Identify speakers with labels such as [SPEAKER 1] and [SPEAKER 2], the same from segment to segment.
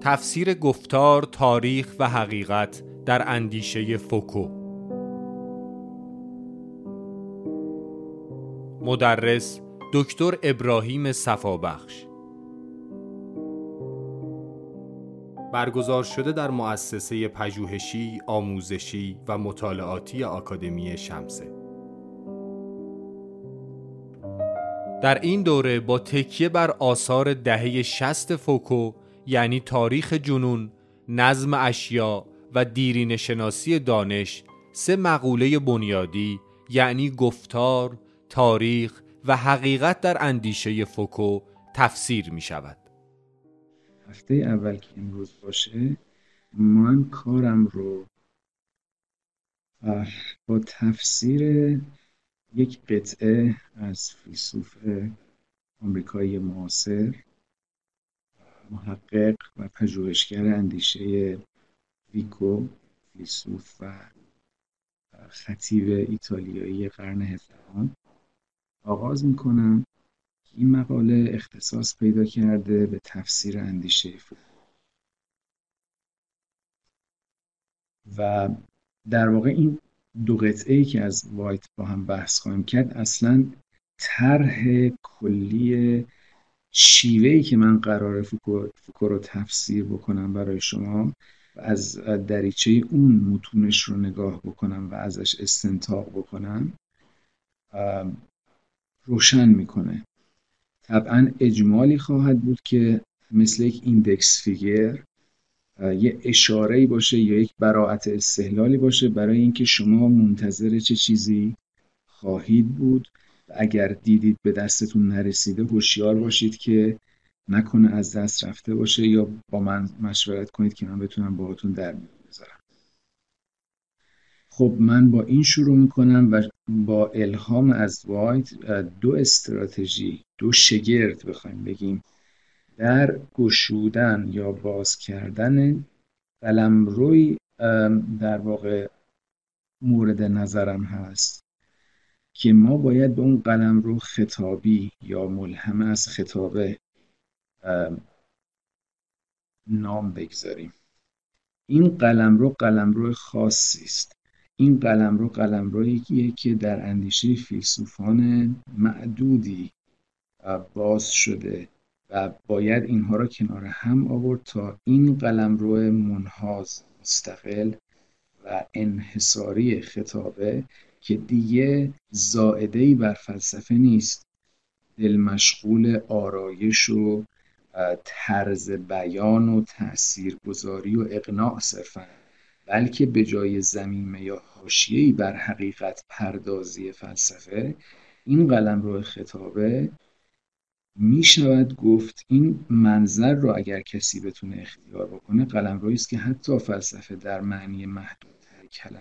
[SPEAKER 1] تفسیر گفتار، تاریخ و حقیقت در اندیشه فوکو. مدرس دکتر ابراهیم صفابخش. برگزار شده در مؤسسه پژوهشی، آموزشی و مطالعاتی آکادمی شمسه. در این دوره با تکیه بر آثار دهه شست فوکو یعنی تاریخ جنون، نظم اشیا و دیرین شناسی دانش سه مقوله بنیادی یعنی گفتار، تاریخ و حقیقت در اندیشه فوکو تفسیر می شود.
[SPEAKER 2] هفته اول که امروز باشه من کارم رو با تفسیر یک قطعه از فیلسوف آمریکایی معاصر محقق و پژوهشگر اندیشه ویکو فیلسوف و خطیب ایتالیایی قرن هفدهم. آغاز می‌کنم این مقاله اختصاص پیدا کرده به تفسیر اندیشه فوکو و در واقع این دو قطعه ای که از وایت با هم بحث خواهیم کرد اصلا طرح کلی شیوه ای که من قرار فوکو, رو تفسیر بکنم برای شما از دریچه اون متونش رو نگاه بکنم و ازش استنتاق بکنم روشن می‌کنه. طبعا اجمالی خواهد بود که مثل یک index finger یه اشاره باشه یا یک براعت استهلالی باشه برای اینکه شما منتظر چه چیزی خواهید بود. اگر دیدید به دستتون نرسیده هوشیار باشید که نکنه از دست رفته باشه یا با من مشورت کنید که من بتونم باهاتون در بذارم. خب من با این شروع می‌کنم و با الهام از وایت دو استراتژی دو شگرد بخوایم بگیم. در گشودن یا باز کردن قلمروی در واقع مورد نظرم هست. که ما باید به اون قلمرو خطابی یا ملهم از خطابه نام بگذاریم. این قلمرو قلمرو خاصی است. این قلمرو قلمروییه که در اندیشه فیلسوفان معدودی باز شده و باید اینها را کنار هم آورد تا این قلمرو منحاز مستقل و انحصاری خطابه که دیگه زائدهی بر فلسفه نیست. دل مشغول آرایش و طرز بیان و تاثیرگذاری و اقناع صرفا بلکه به جای زمینه یا حاشیه‌ای بر حقیقت پردازی فلسفه این قلم رو خطابه می شود گفت این منظر رو اگر کسی بتونه اختیار بکنه قلم است که حتی فلسفه در معنی محدودتر کلمه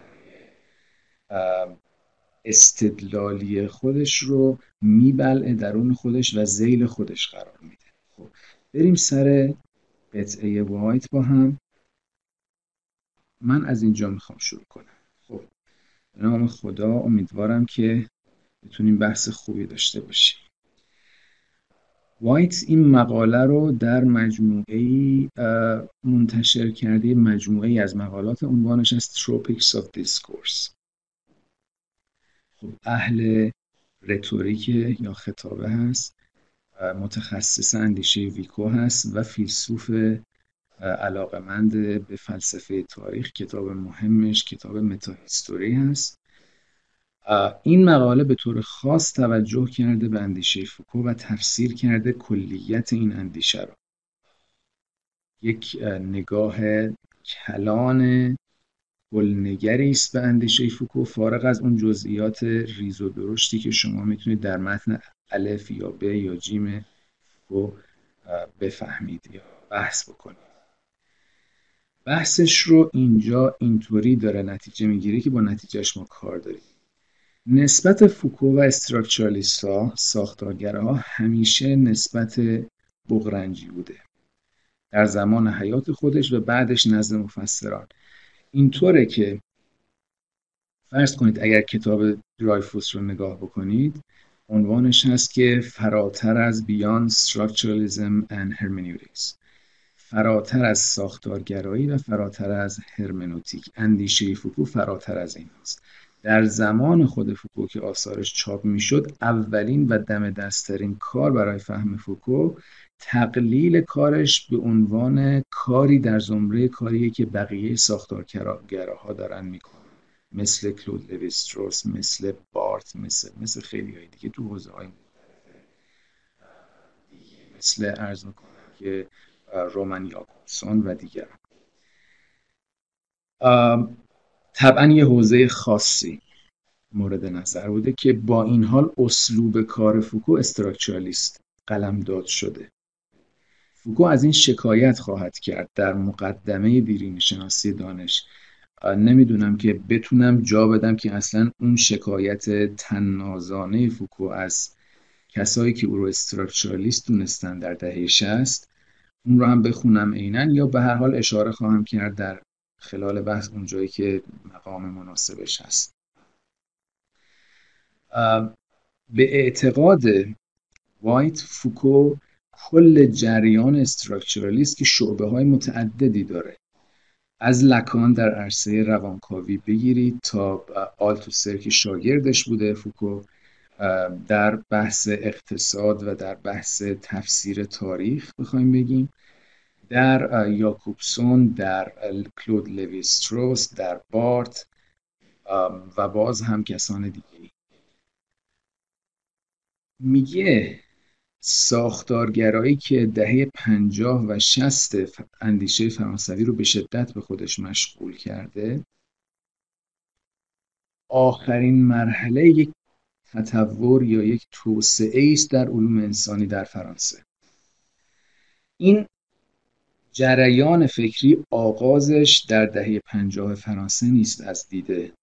[SPEAKER 2] استدلالی خودش رو میبلعه درون خودش و زیل خودش قرار میده. خب بریم سر قطعه وایت با هم. من از اینجا می‌خوام شروع کنم. خب به نام خدا امیدوارم که بتونیم بحث خوبی داشته باشیم. وایت این مقاله رو در مجموعه منتشر کرده مجموعه از مقالات عنوانش از Tropics of Discourse. خب اهل رتوریک یا خطابه هست متخصص اندیشه ویکو هست و فیلسوف علاقمند به فلسفه تاریخ کتاب مهمش کتاب متاهیستوری هست. این مقاله به طور خاص توجه کرده به اندیشه فوکو و تفسیر کرده کلیت این اندیشه رو. یک نگاه کلان کل‌نگری است به اندیشه فوکو. فارغ از اون جزئیات ریز و درشتی که شما می‌تونید در متن الف یا ب یا جیم فوکو بفهمید یا بحث بکنید. بحثش رو اینجا اینطوری داره نتیجه می‌گیره که با نتیجهش ما کار داریم. نسبت فوکو و structuralist ا ساختارگرها همیشه نسبت بغرنجی بوده. در زمان حیات خودش و بعدش نزد مفسران. اینطوره که فرض کنید اگر کتاب درایفوس رو نگاه بکنید عنوانش هست که فراتر از beyond structuralism and hermeneutics. فراتر از ساختارگرایی و فراتر از هرمنوتیک اندیشه فوکو فراتر از این هست در زمان خود فوکو که آثارش چاپ می‌شد اولین و دم دستترین کار برای فهم فوکو تقلیل کارش به عنوان کاری در زمره کاریه که بقیه ساختارگراها دارن می‌کنن. مثل کلود لویستروس مثل بارت مثل مثل خیلی های دیگه تو حوزه های مثل ارز می‌کنم که رومن یاکوبسون و دیگران. طبعا یه حوزه خاصی مورد نظر بوده که با این حال اسلوب کار فوکو استراکچرالیست قلمداد شده. فوکو از این شکایت خواهد کرد در مقدمه دیرین شناسی دانش نمی‌دونم که بتونم جا بدم که اصلا اون شکایت تنازانه فوکو از کسایی که او رو استراکچرالیست دونستن در دهه 60 اون رو هم بخونم عینا یا به هر حال اشاره خواهم کرد در خلال بحث اونجایی که مقام مناسبش هست. به اعتقاد وایت فوکو کل جریان structuralist که شعبه های متعددی داره. از لکان در عرصه روانکاوی بگیرید تا آلتوسر که شاگردش بوده فوکو در بحث اقتصاد و در بحث تفسیر تاریخ بخوایم بگیم. در یاکوبسون در کلود لوی استروس در بارت و باز هم کسان دیگه میگه ساختارگرایی که دهه پنجاه و شست اندیشه فرانسوی رو به شدت به خودش مشغول کرده. آخرین مرحله یک تطور یا یک توسعه است در علوم انسانی در فرانسه. این جریان فکری آغازش در دهه پنجاه فرانسه نیست از دیده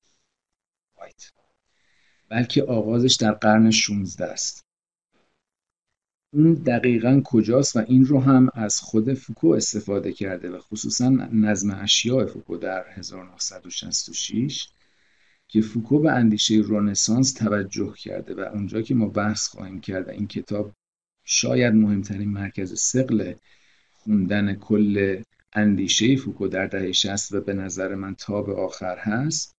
[SPEAKER 2] بلکه آغازش در قرن 16 است. اون دقیقا کجاست و این رو هم از خود فوکو استفاده کرده و خصوصا نظم اشیاء فوکو در 1966 که فوکو به اندیشه رنسانس توجه کرده و اونجا که ما بحث خواهیم کرد این کتاب شاید مهمترین مرکز ثقل خوندن کل اندیشه فوکو در دهه 60 و به نظر من تا به آخر هست.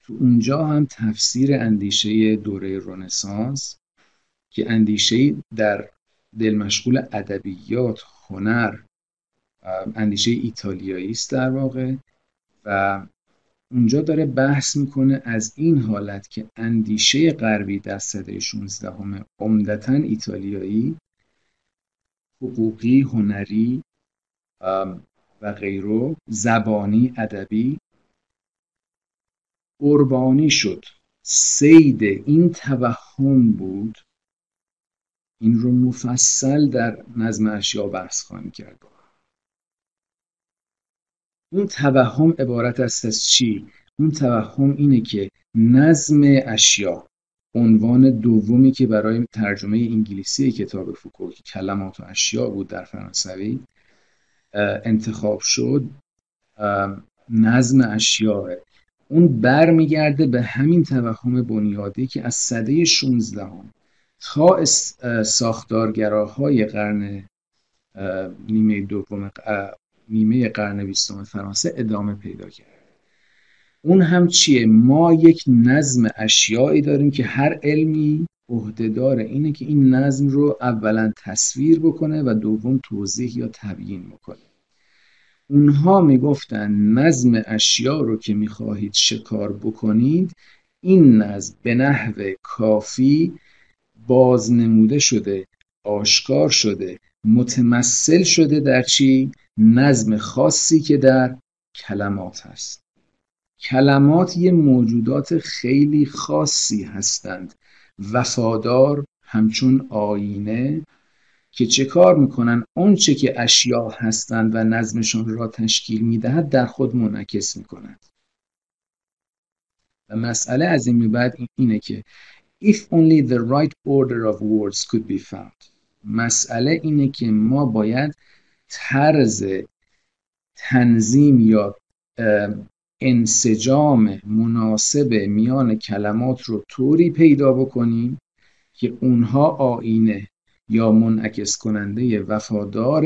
[SPEAKER 2] تو اونجا هم تفسیر اندیشه دوره رونسانس که اندیشه در دل مشغول ادبیات هنر اندیشه ایتالیایی است در واقع و اونجا داره بحث می‌کنه از این حالت که اندیشه غربی در سده 16 همه عمدتا ایتالیایی حقوقی هنری و غیرو زبانی ادبی قربانی شد. سید این توهم بود این رو مفصل در نظم اشیا بحث خواهیم کرد. اون توهم عبارت است از چی؟ اون توهم اینه که نظم اشیا عنوان دومی که برای ترجمه انگلیسی کتاب فوکو که کلمات و اشیا بود در فرانسوی انتخاب شد نظم اشیاء اون برمیگرده به همین توهم بنیادی که از صده 16 هم تا ساختارگراهای قرن نیمه دوم نیمه قرن بیستم فرانسه ادامه پیدا کرد. اون هم چیه؟ ما یک نظم اشیایی داریم که هر علمی عهدهدار اینه که این نظم رو اولا تصویر بکنه و دوم توضیح یا تبیین بکنه. اونها می‌گفتن نظم اشیا رو که می‌خواهید شکار بکنید این نظم به نحو کافی بازنموده شده آشکار شده متمثل شده در چی؟ نظم خاصی که در کلمات هست. کلمات یه موجودات خیلی خاصی هستند. وفادار همچون آینه که چه کار می‌کنن؟ چه که اشیا هستند و نظمشان را تشکیل می‌دهد در خود منعکس می‌کنند. و مسئله از این بعد اینه که if only the right order of words could be found. مسئله اینه که ما باید طرز تنظیم یا انسجام مناسب میان کلمات رو طوری پیدا بکنیم که اونها آینه یا منعکس کننده وفادار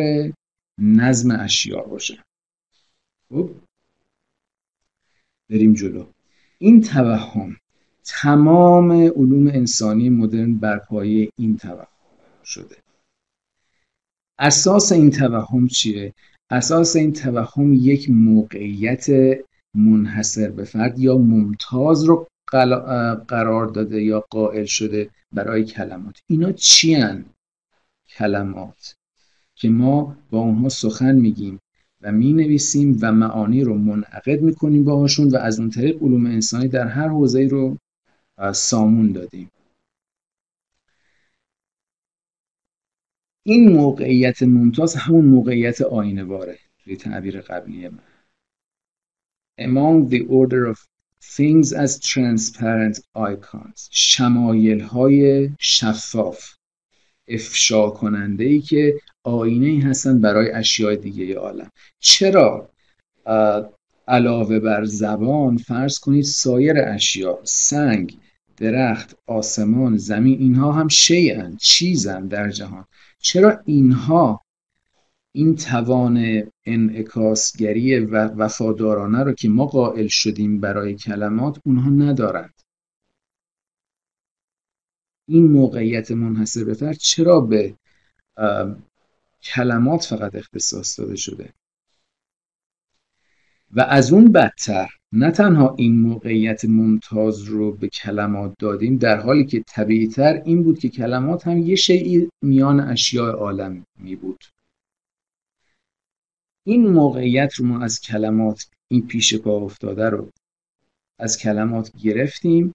[SPEAKER 2] نظم اشیا باشه. خب؟ بریم جلو. این توهم تمام علوم انسانی مدرن بر پایه این توهم شده. اساس این توهم چیه؟ اساس این توهم یک موقعیت منحصر به فرد یا ممتاز رو قرار داده یا قائل شده برای کلمات. اینا چی کلمات. که ما با اونها سخن میگیم و می نویسیم و معانی رو منعقد می‌کنیم باهاشون و از اون طریق علوم انسانی در هر حوزه رو سامون دادیم. این موقعیت ممتاز همون موقعیت آینواره توی تعبیر قبلی من. Among the order of things as transparent icons. شمایل های شفاف. افشا کننده ای که آینه ای هستن برای اشیاء دیگه عالم. چرا؟ علاوه بر زبان فرض کنید سایر اشیاء. سنگ. درخت آسمان زمین اینها هم شیئن چیزن در جهان. چرا اینها این توان انعکاسگری و وفادارانه رو که ما قائل شدیم برای کلمات اونها ندارند؟ این موقعیت منحصر فرد چرا به کلمات فقط اختصاص داده شده؟ و از اون بدتر نه تنها این موقعیت ممتاز رو به کلمات دادیم در حالی که طبیعیتر این بود که کلمات هم یه شیعی میان اشیاء عالم می بود. این موقعیت رو ما از کلمات این پیش پا افتاده رو از کلمات گرفتیم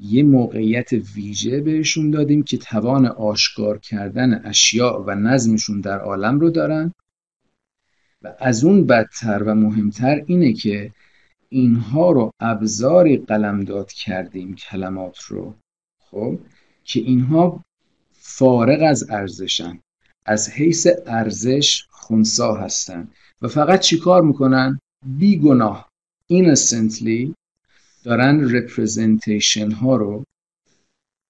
[SPEAKER 2] یه موقعیت ویژه بهشون دادیم که توان آشکار کردن اشیاء و نظمشون در عالم رو دارن. و از اون بدتر و مهمتر اینه که اینها رو ابزاری قلمداد کردیم کلمات رو خب؟ که اینها فارغ از ارزشن از حیث ارزش خونسا هستن. و فقط چیکار می‌کنن؟ بی گناه innocently دارن رپرزنتیشن ها رو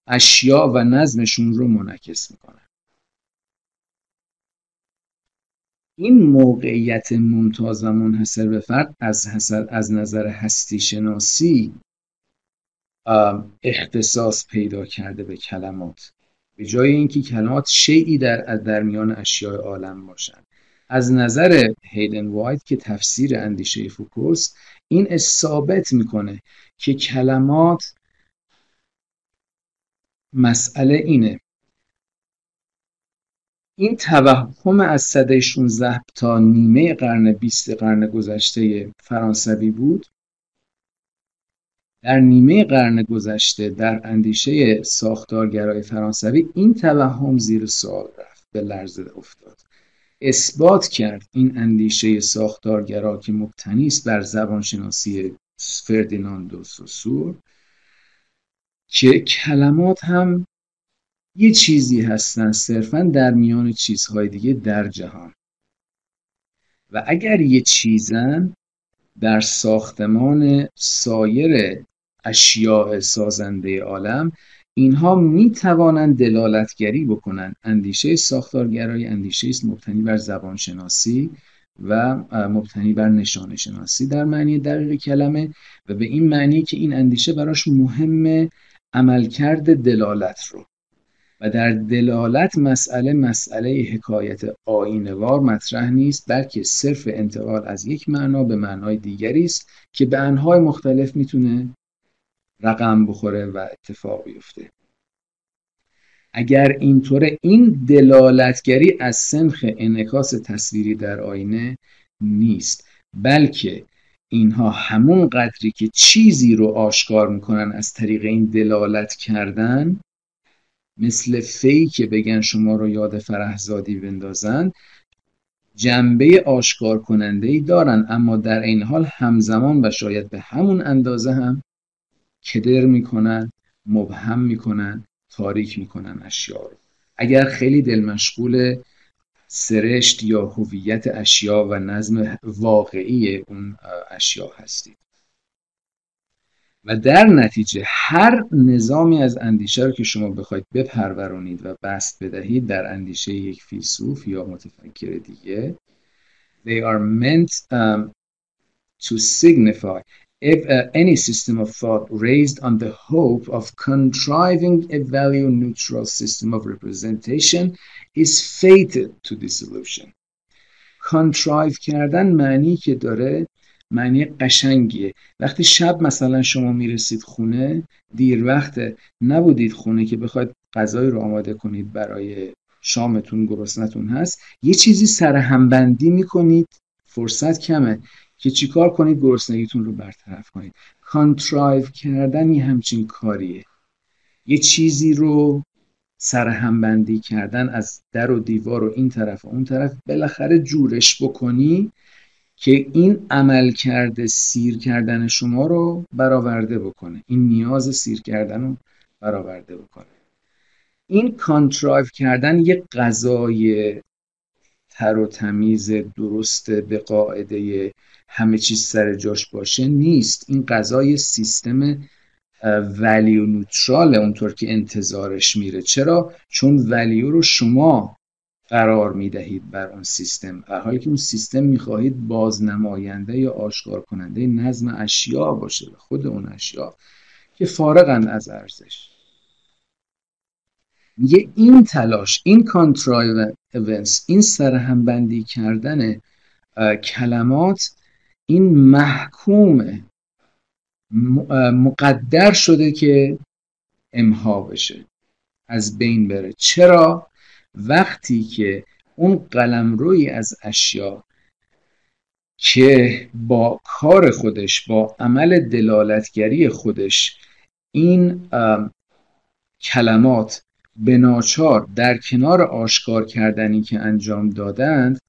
[SPEAKER 2] اشیاء و نظمشون رو منعکس می‌کنن. این موقعیت ممتاز و منحصر به فرد از, از نظر هستی شناسی اختصاص پیدا کرده به کلمات. به جای اینکه کلمات شیعی در در میان اشیاء عالم باشند از نظر هیدن وایت که تفسیر اندیشه فوکوست این ثابت می‌کنه که کلمات مسئله اینه. این توهم از صده 16 تا نیمه قرن 20 قرن گذشته فرانسوی بود. در نیمه قرن گذشته در اندیشه ساختارگرای فرانسوی این توهم زیر سوال رفت به لرزه افتاد. اثبات کرد این اندیشه ساختارگرا که مبتنی است بر زبانشناسی فردیناندو سوسور که کلمات هم یه چیزی هستن صرفا در میان چیزهای دیگه در جهان. و اگر یه چیزن در ساختمان سایر اشیاء سازنده عالم اینها می توانند دلالتگری بکنند اندیشه ساختارگرای اندیشه است مبتنی بر زبانشناسی و مبتنی بر نشانه شناسی در معنی دقیق کلمه و به این معنی که این اندیشه براش مهم عملکرد دلالت رو. و در دلالت مسئله مسئله حکایت آینوار مطرح نیست بلکه صرف انتقال از یک معنا به معنای دیگری است که به انهای مختلف می‌تونه رقم بخوره و اتفاق بیفته. اگر اینطور این دلالتگری از سنخ انعکاس تصویری در آینه نیست بلکه اینها همون قدری که چیزی رو آشکار می‌کنن از طریق این دلالت کردن مثل فی که بگن شما رو یاد فرهزادی بندازن جنبه آشکار کننده ای دارن. اما در این حال همزمان و شاید به همون اندازه هم کدر می‌کنن مبهم می‌کنن تاریک می‌کنن اشیا رو. اگر خیلی دل مشغول سرشت یا هویت اشیا و نظم واقعی اون اشیا هستید. و در نتیجه هر نظامی از اندیشه رو که شما بخواید بپرورونید و بست بدهید در اندیشه یک فیلسوف یا متفکر دیگه they are meant um, to signify if uh, any system of thought raised on the hope of contriving a value neutral system of representation is fated to dissolution contrive کردن معنی که داره معنی قشنگیه. وقتی شب مثلا شما می‌رسید خونه دیر وقت نبودید خونه که بخواید غذایی رو آماده کنید برای شامتون گرسنتون هست. یه چیزی سر همبندی می‌کنید. فرصت کمه که چیکار کنید؟ گرسنگیتون رو برطرف کنید. contrive کردن یه همچین کاریه. یه چیزی رو سر همبندی کردن از در و دیوار و این طرف و اون طرف بالاخره جورش بکنی. که این عمل کرده سیر کردن شما رو برآورده بکنه. این نیاز سیر کردن رو برآورده بکنه. این contrive کردن یه غذای تر و تمیز درست به قاعده همه چیز سر جاش باشه نیست. این غذای سیستم value neutral اونطور که انتظارش میره. چرا؟ چون value رو شما قرار می‌دهید بر اون سیستم. در حالی که اون سیستم می‌خواهید بازنماینده یا آشکار کننده نظم اشیا باشه خود اون اشیا که فارغند از ارزش. میگه این تلاش این contrivance این سرهمبندی کردن کلمات این محکوم مقدر شده که امها بشه. از بین بره. چرا؟ وقتی که اون قلمروی از اشیا که با کار خودش با عمل دلالتگری خودش این کلمات به ناچار در کنار آشکار کردنی که انجام دادند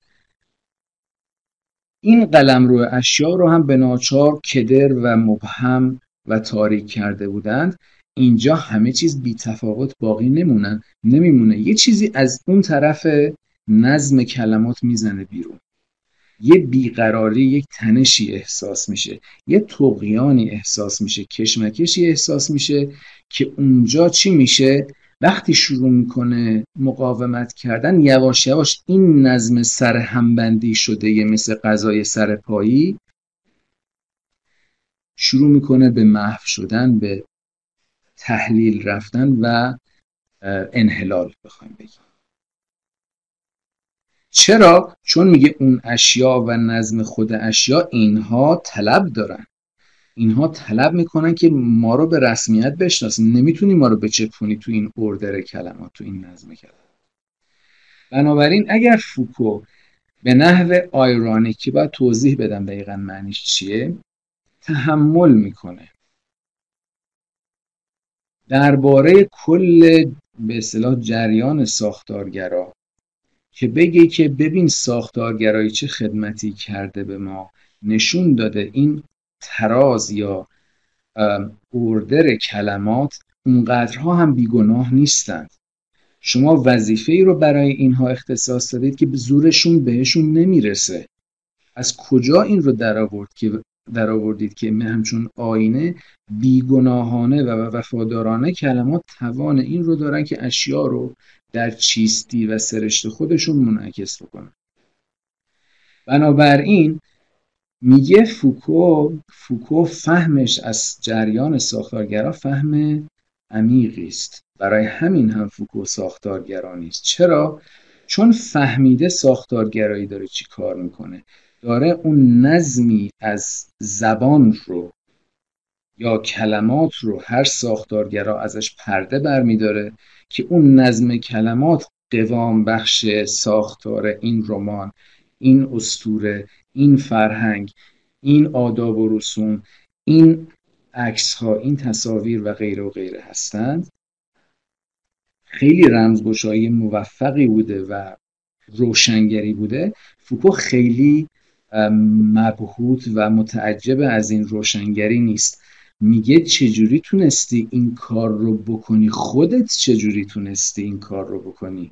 [SPEAKER 2] این قلم رو اشیا رو هم به ناچار کدر و مبهم و تاریک کرده بودند. اینجا همه چیز بی تفاوت باقی نمونن نمیمونه. یه چیزی از اون طرف نظم کلمات می‌زنه بیرون. یه بیقراری یک تنشی احساس میشه. یه تقیانی احساس میشه کشمکشی احساس میشه که اونجا چی میشه؟ وقتی شروع می‌کنه مقاومت کردن یواش یواش این نظم سر همبندی شده یه مثل غذای سر پایی شروع می‌کنه به محو شدن به تحلیل رفتن و انحلال بخوایم بگیم. چرا؟ چون میگه اون اشیا و نظم خود اشیا اینها طلب دارن. اینها طلب می‌کنن که ما رو به رسمیت بشناسن. نمی‌تونی ما رو بچپونی تو این اردر کلمات تو این نظم کلمات. بنابراین اگر فوکو به نحو آیرانیکی باید توضیح بدم دقیقا معنیش چیه تحمل می‌کنه. درباره کل به اصطلاح جریان ساختارگرا که بگه که ببین ساختارگرایی چه خدمتی کرده به ما نشون داده این تراز یا اوردر کلمات اونقدرها هم بیگناه نیستند. شما وظیفه ای رو برای اینها اختصاص دادید که به زورشون بهشون نمی‌رسه. از کجا این رو در آورد که در آوردید که همچون آینه بیگناهانه و وفادارانه کلمات توان این رو دارن که اشیا رو در چیستی و سرشت خودشون منعکس بکنن. بنابراین میگه فوکو فوکو فهمش از جریان ساختارگرا فهم عمیقی است. برای همین هم فوکو ساختارگرا نیست. چرا؟ چون فهمیده ساختارگرایی داره چی کار می‌کنه. داره اون نظمی از زبان رو یا کلمات رو هر ساختارگرا ازش پرده برمیداره که اون نظم کلمات قوام بخش ساختار این رمان این استوره این فرهنگ این آداب و رسوم این عکس ها این تصاویر و غیره و غیره هستند. خیلی رمزگشایی موفقی بوده و روشنگری بوده. فوکو خیلی مبهوت و متعجب از این روشنگری نیست. میگه چجوری تونستی این کار رو بکنی؟ خودت چجوری تونستی این کار رو بکنی؟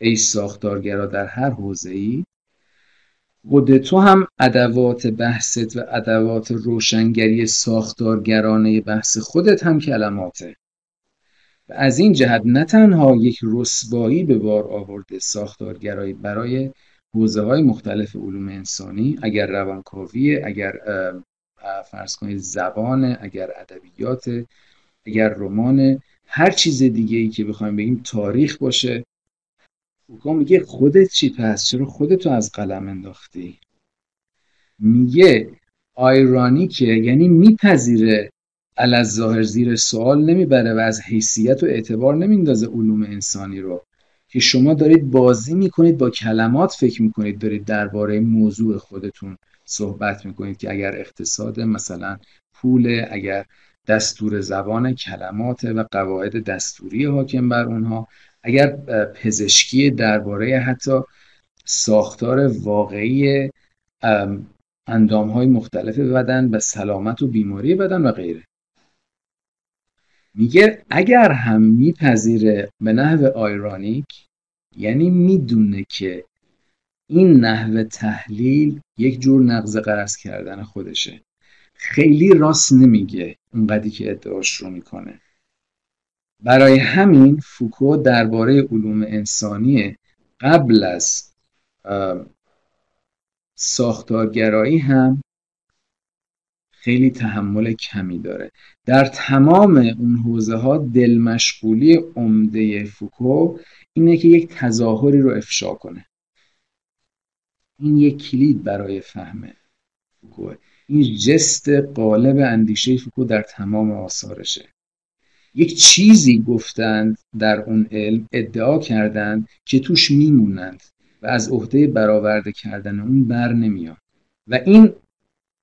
[SPEAKER 2] ای ساختارگرا در هر حوزه ای خود تو هم ادوات بحثت و ادوات روشنگری ساختارگرانه بحث خودت هم کلماته. و از این جهت نه تنها یک رسوایی به بار آورده ساختارگرایی برای حوزه های مختلف علوم انسانی اگر روانکاویه اگر فرض کنید زبان اگر ادبیات اگر رمان هر چیز دیگه ای که بخوایم بگیم تاریخ باشه. فوکو میگه خودت چی پس؟ چرا خودتو از قلم انداختی؟ میگه آیرانیکه یعنی میپذیره. ظاهر زیر سوال نمی‌بره و از حیثیت و اعتبار نمیندازه علوم انسانی رو. که شما دارید بازی می‌کنید با کلمات فکر می‌کنید دارید درباره موضوع خودتون صحبت می‌کنید که اگر اقتصاد مثلا پول اگر دستور زبان کلمات و قواعد دستوری حاکم بر اونها اگر پزشکی درباره حتی ساختار واقعی اندام های مختلف بدن و سلامت و بیماری بدن و غیره. میگه اگر هم میپذیره به نحو آیرانیک یعنی می‌دونه که این نحو تحلیل یک جور نقض قرض کردن خودشه. خیلی راست نمیگه اونقدی که ادعاش رو می‌کنه. برای همین فوکو درباره علوم انسانی قبل از ساختارگرایی هم خیلی تحمل کمی داره. در تمام اون حوزه ها دل مشغولی عمده فوکو اینه که یک تظاهری رو افشا کنه. این یک کلید برای فهم فوکو این ژست غالب اندیشه فوکو در تمام آثارشه. یک چیزی گفتند در اون علم ادعا کردند که توش میمونند و از عهده برآورده کردن اون بر نمیاد. و این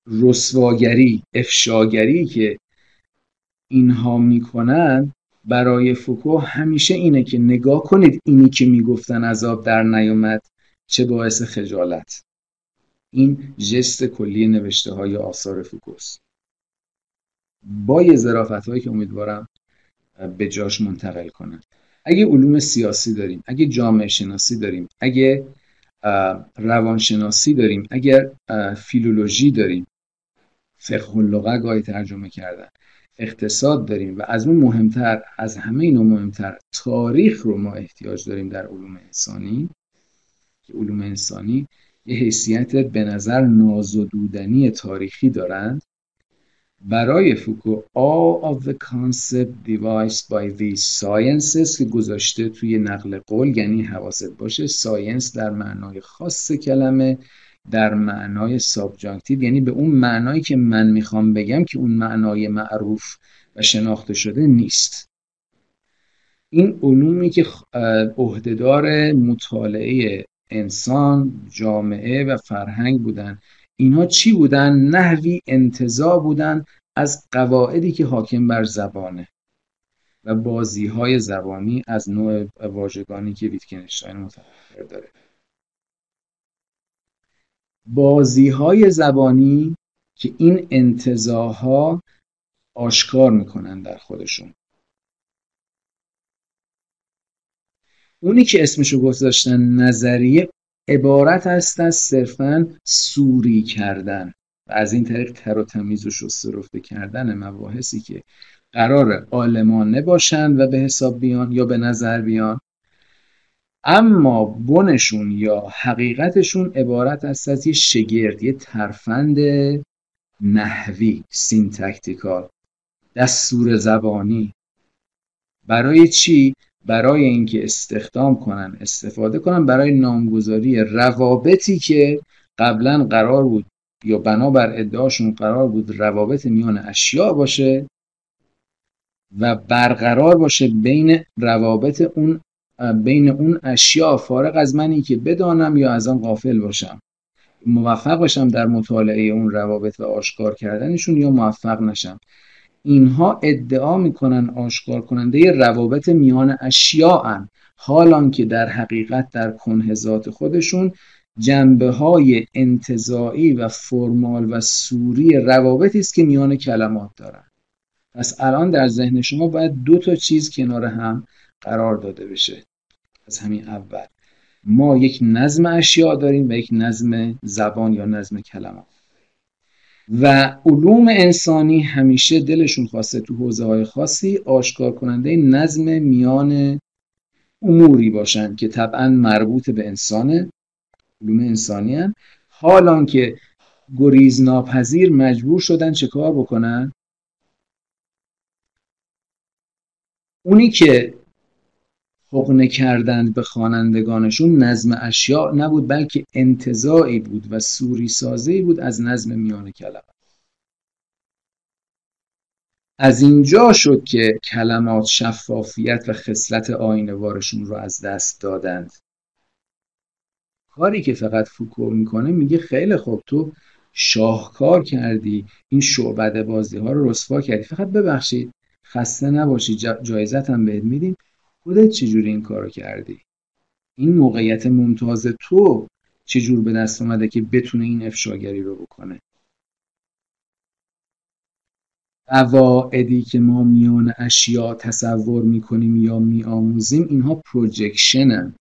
[SPEAKER 2] رسواگری افشاگری که اینها می‌کنن برای فوکو همیشه اینه که نگاه کنید اینی که می‌گفتن عذاب در نیومد چه باعث خجالت. این جست کلی نوشته های آثار فوکوست با یه ظرافت هایی که امیدوارم به جاش منتقل کنن. اگه علوم سیاسی داریم اگه جامعه شناسی داریم اگه روانشناسی داریم اگر فیلولوژی داریم فقه اللغه گاهی ترجمه کردن. اقتصاد داریم و از اون مهمتر از همه اینا مهمتر تاریخ رو ما احتیاج داریم در علوم انسانی. که علوم انسانی یه حیثیت به نظر نازدودنی تاریخی دارند برای فوکو all of the concept devised by these sciences که گذاشته توی نقل قول یعنی حواست باشه science در معنای خاص کلمه در معنای subjunctive یعنی به اون معنایی که من می‌خوام بگم که اون معنای معروف و شناخته شده نیست. این علومی که عهدهدار مطالعه انسان جامعه و فرهنگ بودن اینها چی بودن؟ نحوی انتظا بودن از قواعدی که حاکم بر زبانه و بازی های زبانی از نوع واژگانی که ویتکنشتاین متفکر داره. بازی های زبانی که این انتظاها آشکار می‌کنن در خودشون. اونی که اسمشو گذاشتن نظریه عبارت است از صرفا صوری کردن و از این طریق تر و تمیز و شسته کردن مباحثی که قراره عالمانه باشند و به حساب بیان یا به نظر بیان. اما بنشون یا حقیقتشون عبارت است از یه شگرد یه ترفند نحوی syntactical دستور زبانی. برای چی؟ برای اینکه استخدام کنن استفاده کنن برای نامگذاری روابطی که قبلا قرار بود یا بنابر ادعاشون قرار بود روابط میان اشیاء باشه و برقرار باشه بین روابط اون بین اون اشیاء فارغ از منی که بدانم یا از آن غافل باشم. موفق باشم در مطالعه اون روابط و آشکار کردنشون یا موفق نشم. اینها ادعا می‌کنن آشکار کننده روابط میان اشیاء حالان که در حقیقت در کنهزات خودشون جنبه های انتظاعی و فرمال و سوری روابطی است که میان کلمات دارن. پس الان در ذهن شما باید دو تا چیز کنار هم قرار داده بشه. از همین اول. ما یک نظم اشیاء داریم و یک نظم زبان یا نظم کلمات. و علوم انسانی همیشه دلشون خواسته تو حوزه های خاصی آشکار کننده نظم میان اموری باشن که طبعا مربوط به انسانه علوم انسانی هن. حالان که گریز ناپذیر مجبور شدن چه کار بکنن؟ اونی که حقنه کردند به خوانندگانشون نظم اشیاء نبود بلکه انتظاعی بود و سوری سازی بود از نظم میان کلمات از اینجا شد که کلمات شفافیت و خصلت آینوارشون رو از دست دادند. کاری که فقط فوکو می‌کنه میگه خیلی خوب تو شاهکار کردی این شعبده بازی ها رو رسوا کردی. فقط ببخشید خسته نباشی جایزت هم بهت میدیم. خودت چجوری این کارو کردی؟ این موقعیت ممتاز تو چجور به دست اومده که بتونه این افشاگری رو بکنه؟ قواعدی که ما میان اشیاء تصور می‌کنیم یا میآموزیم اینها پروجکشنن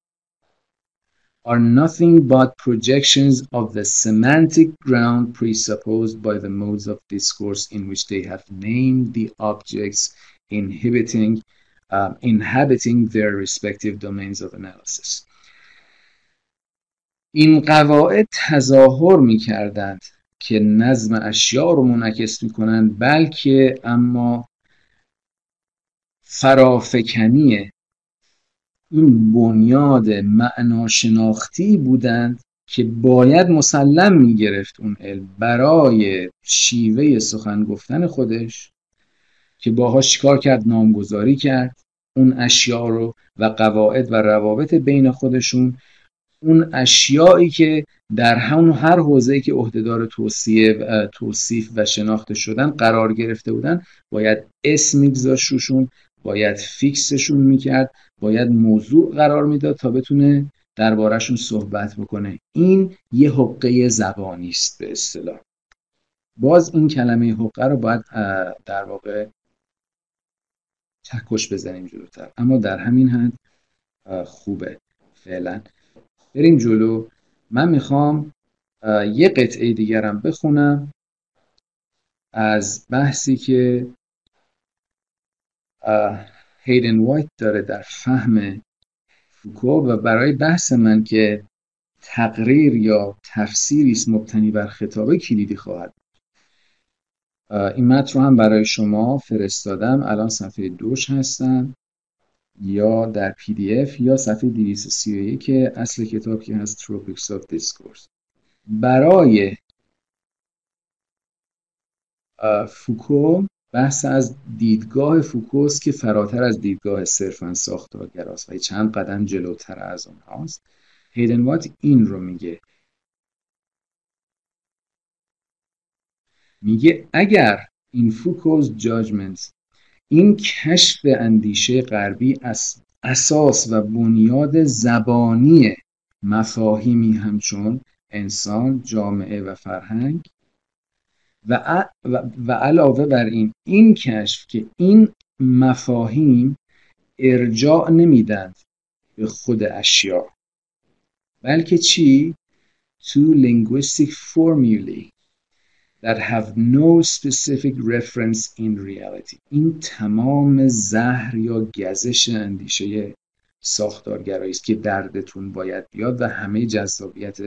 [SPEAKER 2] are nothing but projections of the semantic ground presupposed by the modes of discourse in which they have named the objects inhibiting, um, inhabiting their respective domains of analysis. این قواعد تظاهر می کردند که نظم اشیاء رو منعکس می کنند بلکه اما فرافکنی این بنیاد معناشناختی بودند که باید مسلم می‌گرفت اون علم برای شیوه سخن گفتن خودش که باهاش چیکار کرد؟ نامگذاری کرد. اون اشیاء رو و قواعد و روابط بین خودشون اون اشیایی که در همون هر حوزه‌ای که عهدهدار توصیه توصیف و شناخته شدن قرار گرفته بودن باید اسم میگذاشت روشون باید فیکسشون می‌کرد باید موضوع قرار می‌داد تا بتونه دربارهشون صحبت بکنه. این یه حقه زبانی است به اصطلاح. باز این کلمه حقه رو باید در واقع چکش بزنیم جلوتر. اما در همین حد خوبه. فعلا. بریم جلو. من می‌خوام یه قطعه دیگرم بخونم از بحثی که هیدن وایت داره در فهم فوکو و برای بحث من که تقریر یا تفسیری است مبتنی بر خطابه کلیدی خواهد این متن رو هم برای شما فرستادم. الان صفحه دوش هستم. یا در PDF یا صفحه 231 که اصل کتاب که هست Tropics of Discourse. برای فوکو بحث از دیدگاه فوکوس که فراتر از دیدگاه صرفا ساختارگراست و چند قدم جلوتر از اونهاست. هیدن وایت این رو میگه. میگه اگر این فوکوز جاجمنت این کشف اندیشه غربی از اساس و بنیاد زبانی مفاهیمی همچون انسان، جامعه و فرهنگ و, و علاوه بر این این کشف که این مفاهیم ارجاع نمیدند به خود اشیا بلکه چی؟ to linguistic formulae that have no specific reference in reality. این تمام زهر یا گزش اندیشه ساختارگرایی است که دردتون باید بیاد و همه جذابیت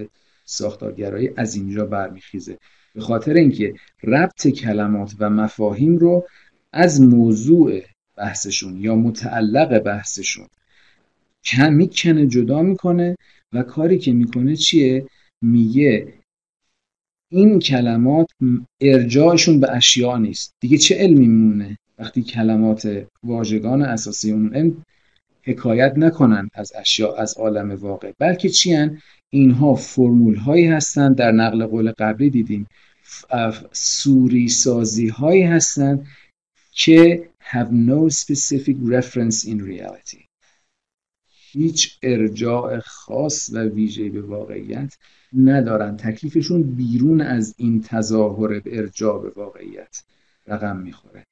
[SPEAKER 2] ساختارگرایی از اینجا برمیخیزه. به خاطر اینکه ربط کلمات و مفاهیم رو از موضوع بحثشون یا متعلق بحثشون کم می‌کنه جدا می‌کنه و کاری که می‌کنه چیه؟ میگه این کلمات ارجاعشون به اشیاء نیست. دیگه چه علمی میمونه وقتی کلمات واژگان اساسی اون علم حکایت نکنن از اشیاء از عالم واقع؟ بلکه چی اینها فرمول هایی هستند. در نقل قول قبلی دیدیم. سوری سازی هایی هستند که have no specific reference in reality. هیچ ارجاع خاص و ویژه به واقعیت ندارن. تکلیفشون بیرون از این تظاهر ارجاع به واقعیت رقم می‌خوره.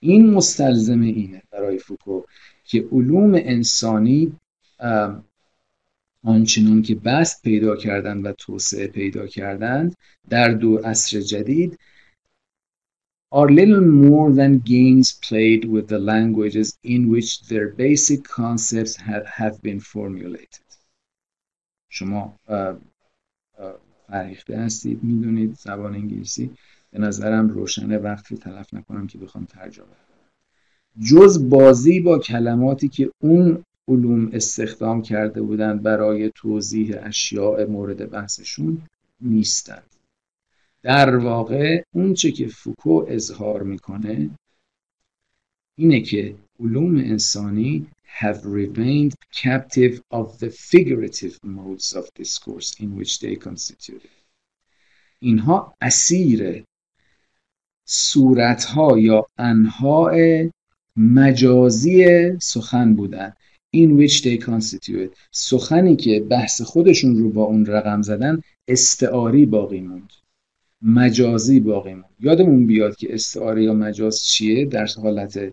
[SPEAKER 2] این مستلزم اینه برای فوکو که علوم انسانی آنچنان که بست پیدا کردند و توسعه پیدا کردند در دور عصر جدید are little more than games played with the languages in which their basic concepts have been formulated. شما فرهیخته هستید می‌دونید زبان انگلیسی به نظرم روشنه. وقتی تلف نکنم که بخوام ترجمه جز بازی با کلماتی که اون علوم استخدام کرده بودند برای توضیح اشیاء مورد بحثشون نیستند در واقع اونچه که فوکو اظهار می‌کنه اینه که علوم انسانی have remained captive of the figurative modes of discourse in which they constituted. اینها اسیر صورتها یا انواع مجازی سخن بودن in which they constitute سخنی که بحث خودشون رو با اون رقم زدن استعاری باقی موند مجازی باقی موند یادمون بیاد که استعاره یا مجاز چیه در حالت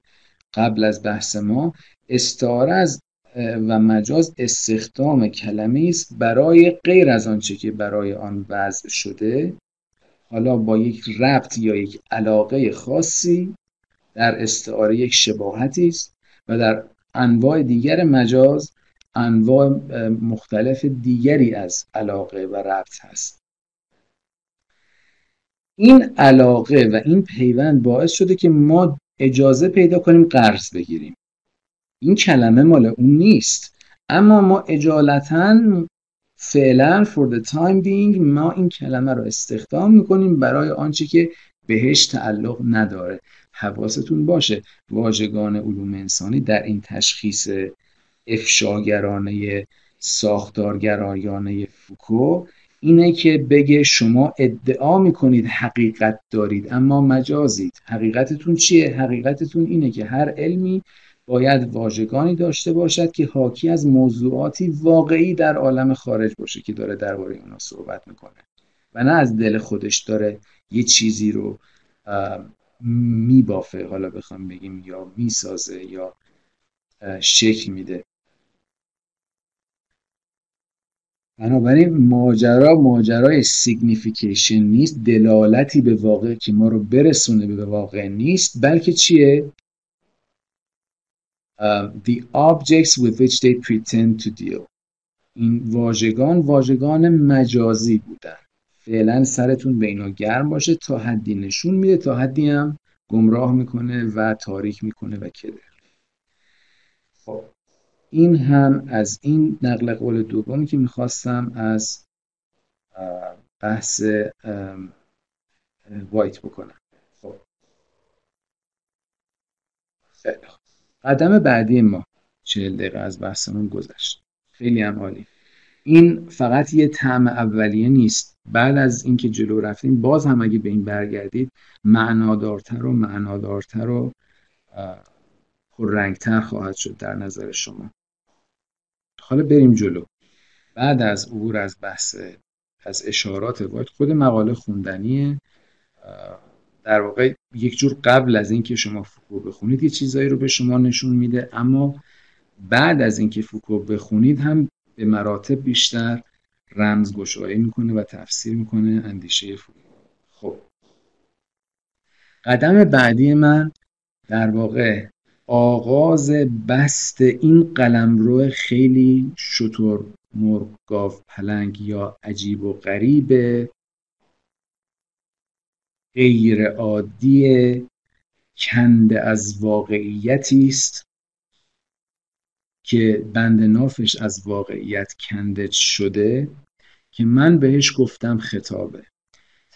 [SPEAKER 2] قبل از بحث ما استعاره از و مجاز استخدام کلمه است برای غیر از آنچه که برای آن وضع شده. حالا با یک ربط یا یک علاقه خاصی در استعاره یک شباهتی است و در انواع دیگر مجاز انواع مختلف دیگری از علاقه و ربط هست. این علاقه و این پیوند باعث شده که ما اجازه پیدا کنیم قرض بگیریم. این کلمه مال اون نیست. اما ما اجالتا فعلا for the time being ما این کلمه رو استخدام می‌کنیم برای آنچه که بهش تعلق نداره. حواستون باشه واژگان علوم انسانی در این تشخیص افشاگرانه ساختارگرایانه فوکو اینه که بگه شما ادعا می‌کنید حقیقت دارید. اما مجازید. حقیقتتون چیه؟ حقیقتتون اینه که هر علمی باید واژگانی داشته باشد که حاکی از موضوعاتی واقعی در عالم خارج باشه که داره درباره اونا صحبت می‌کنه. و نه از دل خودش داره یه چیزی رو میبافه. حالا بخوام بگیم یا می‌سازه یا شکل میده. بنابراین ماجرا ماجرای سیگنیفیکیشن نیست دلالتی به واقع که ما رو برسونه به واقع نیست بلکه چیه؟ the objects with which they pretend to deal. این واژگان واژگان مجازی بودن. فعلا سرتون به اینا گرم باشه تا حدی نشون میده تا حدی هم گمراه می‌کنه و تاریک می‌کنه و کده. خب. این هم از این نقل قول دومی که می‌خواستم از بحث وایت بکنم. خب. قدم بعدی ما چهل دقیقه از بحثمون گذشت. خیلی هم عالی. این فقط یه طعم اولیه نیست. بعد از اینکه جلو رفتیم باز هم اگه به این برگردید معنادارتر و معنادارتر و پررنگتر خواهد شد در نظر شما. حالا بریم جلو. بعد از عبور از بحث از اشارات وایت خود مقاله خوندنیه. در واقع یک جور قبل از اینکه شما فوکو بخونید یه چیزایی رو به شما نشون میده. اما بعد از اینکه فوکو بخونید هم به مراتب بیشتر رمز گشایی می‌کنه و تفسیر می‌کنه اندیشه فوکو. خب. قدم بعدی من در واقع آغاز بست این قلمرو خیلی شطور مرغ گاو پلنگ یا عجیب و غریب غیر عادی کنده از واقعیتی است که بند نافش از واقعیت کنده شده که من بهش گفتم خطابه.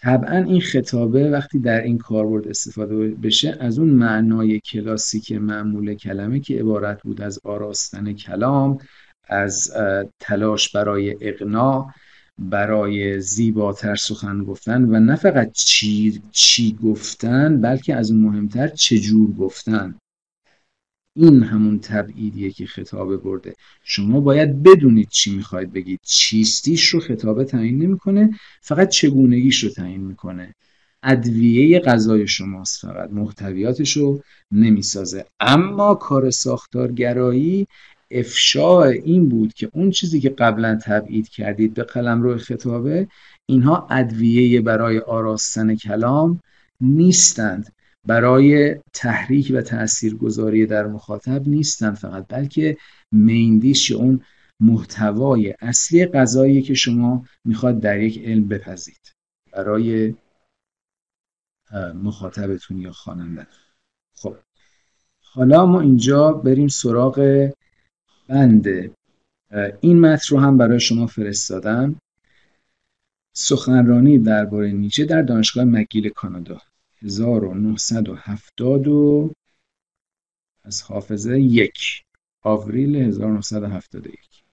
[SPEAKER 2] طبعا این خطابه وقتی در این کاربرد استفاده بشه از اون معنای کلاسیک معمول کلمه که عبارت بود از آراستن کلام از تلاش برای اقناع برای زیباتر سخن گفتن و نه فقط چی, چی گفتن بلکه از اون مهمتر چجور گفتن. این همون تبعیدیه که خطابه برده. شما باید بدونید چی می‌خواید بگید. چیستیش رو خطابه تعیین نمی‌کنه فقط چگونگیش رو تعیین می‌کنه. ادویه غذای شماست فقط محتویاتش رو نمی‌سازه. اما کار ساختارگرایی افشاء این بود که اون چیزی که قبلا تبعید کردید به قلم روی خطابه اینها ادویه برای آراستن کلام نیستند. برای تحریک و تاثیرگذاری در مخاطب نیستند فقط بلکه میندیش اون محتوای اصلی غذایی که شما می‌خواد در یک علم بپذید برای مخاطبتون یا خواننده خب حالا ما اینجا بریم سراغ بند. این متن رو هم برای شما فرستادم. سخنرانی درباره نیچه در دانشگاه مگیل کانادا. 1970 و از حافظه یک. آوریل 1971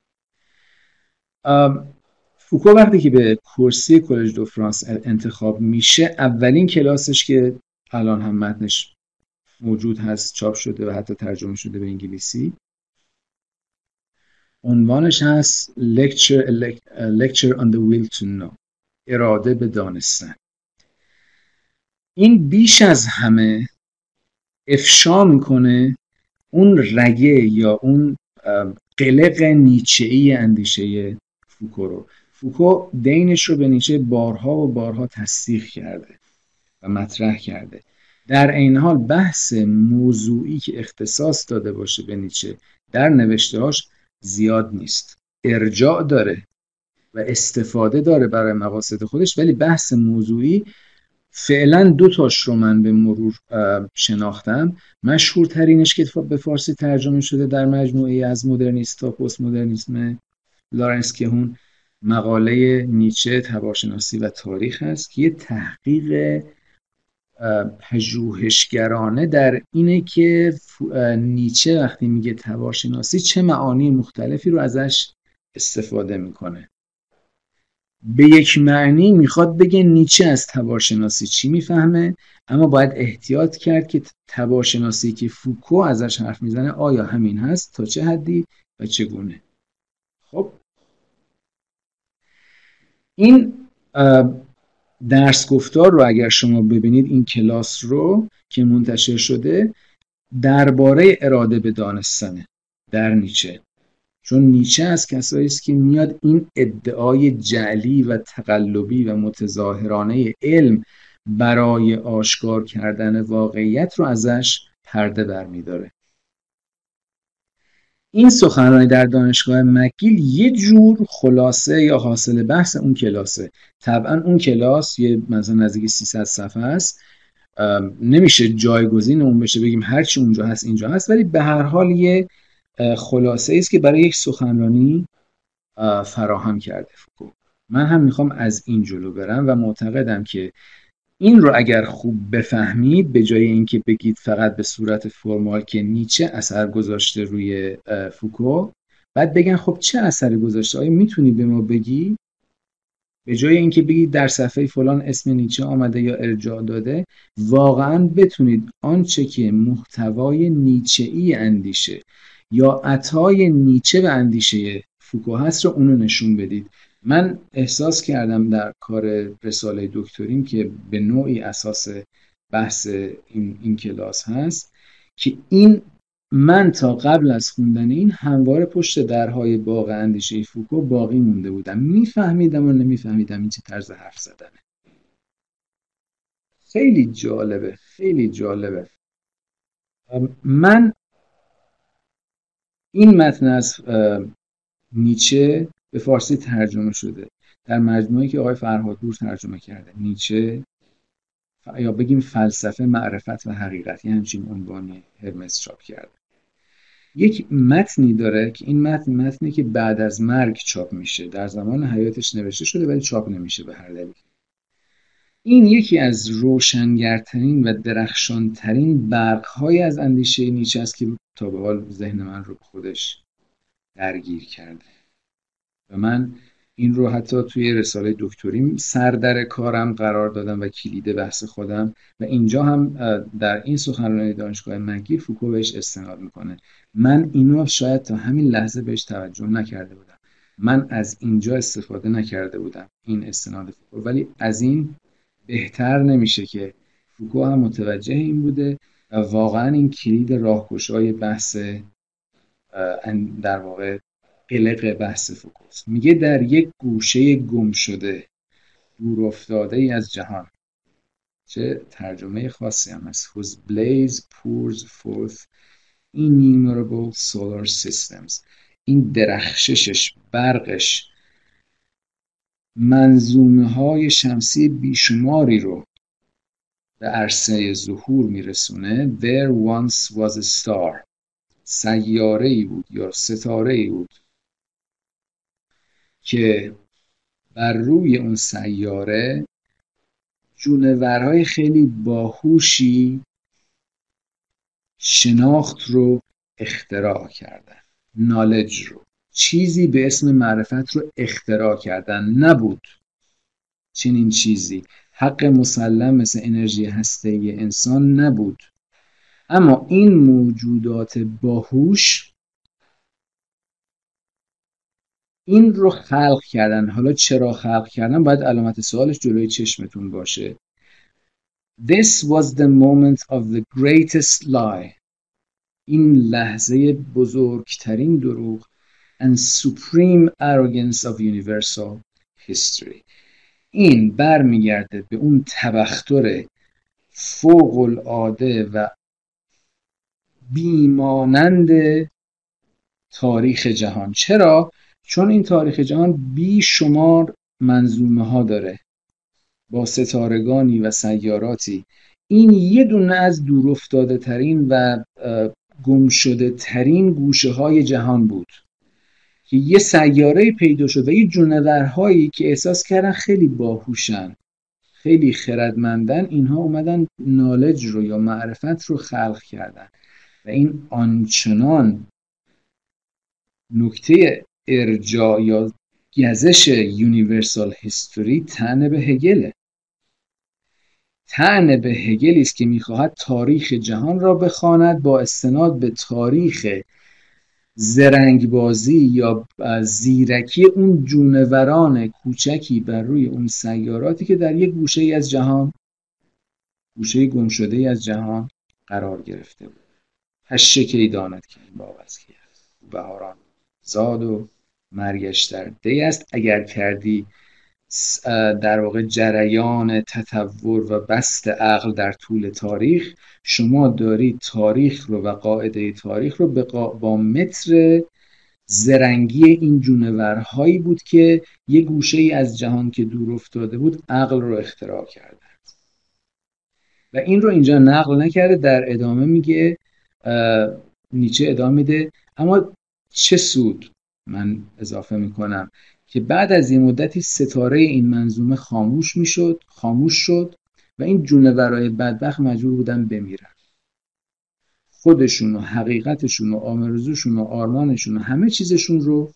[SPEAKER 2] فوکو وقتی که به کرسی کلج دو فرانس انتخاب میشه اولین کلاسش که الان هم متنش موجود هست چاپ شده و حتی ترجمه شده به انگلیسی. عنوانش هست Lecture, Lecture on the Will to Know اراده به دانستن. این بیش از همه افشا می‌کنه اون رگه یا اون قلق نیچه ای اندیشه فوکو رو. فوکو دینش رو به نیچه بارها و بارها تصدیق کرده و مطرح کرده. در این حال بحث موضوعی که اختصاص داده باشه به نیچه در نوشتهاش زیاد نیست. ارجاع داره و استفاده داره برای مقاصد خودش ولی بحث موضوعی فعلا دو تاش رو من به مرور شناختم. مشهورترینش که به فارسی ترجمه شده در مجموعه از مدرنیست تا پست مدرنیسم لارنس کهون مقاله نیچه تبارشناسی و تاریخ است. که یه تحقیق پژوهشگرانه در اینه که نیچه وقتی میگه تبارشناسی چه معانی مختلفی رو ازش استفاده می‌کنه. به یک معنی می‌خواد بگه نیچه از تبارشناسی چی می‌فهمه اما باید احتیاط کرد که تبارشناسی که فوکو ازش حرف می‌زنه آیا همین هست تا چه حدی و چگونه. خب. این درس گفتار رو اگر شما ببینید این کلاس رو که منتشر شده درباره اراده به دانستنه در نیچه. چون نیچه از کسایی است که میاد این ادعای جعلی و تقلبی و متظاهرانه علم برای آشکار کردن واقعیت رو ازش پرده برمیداره. این سخنرانی در دانشگاه مکیل یه جور خلاصه یا حاصل بحث اون کلاسه. طبعا اون کلاس یه مثلا نزدیک 300 صفحه است. نمیشه جایگزین اون بشه بگیم هرچی اونجا هست اینجا هست ولی به هر حال یه خلاصه است که برای یک سخنرانی فراهم کرده. فوکو من هم می‌خوام از این جلو برم و معتقدم که این رو اگر خوب بفهمید به جای اینکه بگید فقط به صورت فرمال که نیچه اثر گذاشته روی فوکو بعد بگن خب چه اثر گذاشته؟ آیا می‌تونی به ما بگی؟ به جای اینکه بگید در صفحه فلان اسم نیچه آمده یا ارجاع داده واقعا بتونید آنچه که محتوای نیچه ای اندیشه یا عطای نیچه به اندیشه فوکو هست رو اونو نشون بدید. من احساس کردم در کار رساله دکتریم که به نوعی اساس بحث این, این کلاس هست که این من تا قبل از خوندن این همواره پشت درهای باغ اندیشه فوکو باقی مونده بودم. میفهمیدم و نمیفهمیدم این چه طرز حرف زدنه. خیلی جالبه خیلی جالبه. من این متن از نیچه به فارسی ترجمه شده. در مجموعه که آقای فرهادپور ترجمه کرده. نیچه یا بگیم فلسفه معرفت و حقیقت. یه همچین عنوانی هرمس چاپ کرده. یک متنی داره که این متن متنی که بعد از مرگ چاپ میشه. در زمان حیاتش نوشته شده ولی چاپ نمیشه به هر دلیل این یکی از روشنگرترین و درخشانترین برقهای از اندیشه نیچه است که تا به حال ذهن من رو خودش درگیر کرده. و من این رو حتی توی رساله دکتریم سر در کارم قرار دادم و کلید بحث خودم و اینجا هم در این سخنرانی دانشگاه مگیر فوکو بهش استناد می‌کنه. من اینو شاید تا همین لحظه بهش توجه نکرده بودم. من از اینجا استفاده نکرده بودم این استناد فوکو. ولی از این بهتر نمیشه که فوکو هم متوجه این بوده و واقعا این کلید راهگشای بحث در واقع قلق بحث فوکوس میگه در یک گوشه گم شده دور افتاده ای از جهان. چه ترجمه خاصی هم هست. Whose blaze pours forth innumerable solar systems. این درخششش برقش منظومه های شمسی بیشماری رو به عرصه ظهور میرسونه. There once was a star. سیاره ای بود یا ستاره ای بود که بر روی اون سیاره جونورهای خیلی باهوشی شناخت رو اختراع کردن. نالج رو. چیزی به اسم معرفت رو اختراع کردن نبود. چنین چیزی. حق مسلم مثل انرژی هسته انسان نبود. اما این موجودات باهوش این رو خلق کردن. حالا چرا خلق کردن؟ باید علامت سوالش جلوی چشمتون باشه. This was the moment of the greatest lie. این لحظه بزرگترین دروغ and supreme arrogance of universal history. این برمیگرده به اون تبختر فوق العاده و بیمانند تاریخ جهان. چرا؟ چون این تاریخ جهان بی شمار منظومه ها داره با ستارگانی و سیاراتی. این یه دونه از دور افتاده ترین و گم شده ترین گوشه های جهان بود. که یه سیاره پیدا شد و یه جونورهایی که احساس کردن خیلی باهوشن خیلی خردمندن اینها اومدن نالج رو یا معرفت رو خلق کردن. و این آنچنان نکته ارجاع یا گزش یونیورسال هیستوری تنه به هگله. تنه به هگلی است که می‌خواهد تاریخ جهان را بخواند با استناد به تاریخ زرنگ بازی یا زیرکی اون جونوران کوچکی بر روی اون سیاراتی که در یک گوشه ای از جهان گوشه گم شده ای از جهان قرار گرفته بود. هشه کی داند که این باوز بهاران زاد و مرگش در دی است. اگر کردی در واقع جریان تطور و بست عقل در طول تاریخ شما دارید تاریخ رو و قاعده تاریخ رو با متر زرنگی این جونورهایی بود که یه گوشه ای از جهان که دور افتاده بود عقل رو اختراع کرده. و این رو اینجا نقل نکرده در ادامه میگه نیچه ادامه میده. اما چه سود من اضافه می‌کنم؟ که بعد از این مدتی ستاره این منظومه خاموش می‌شد خاموش شد و این جونورای بدبخت مجبور بودن بمیرن. خودشون و حقیقتشون و آمرزوشون و آرمانشون و همه چیزشون رو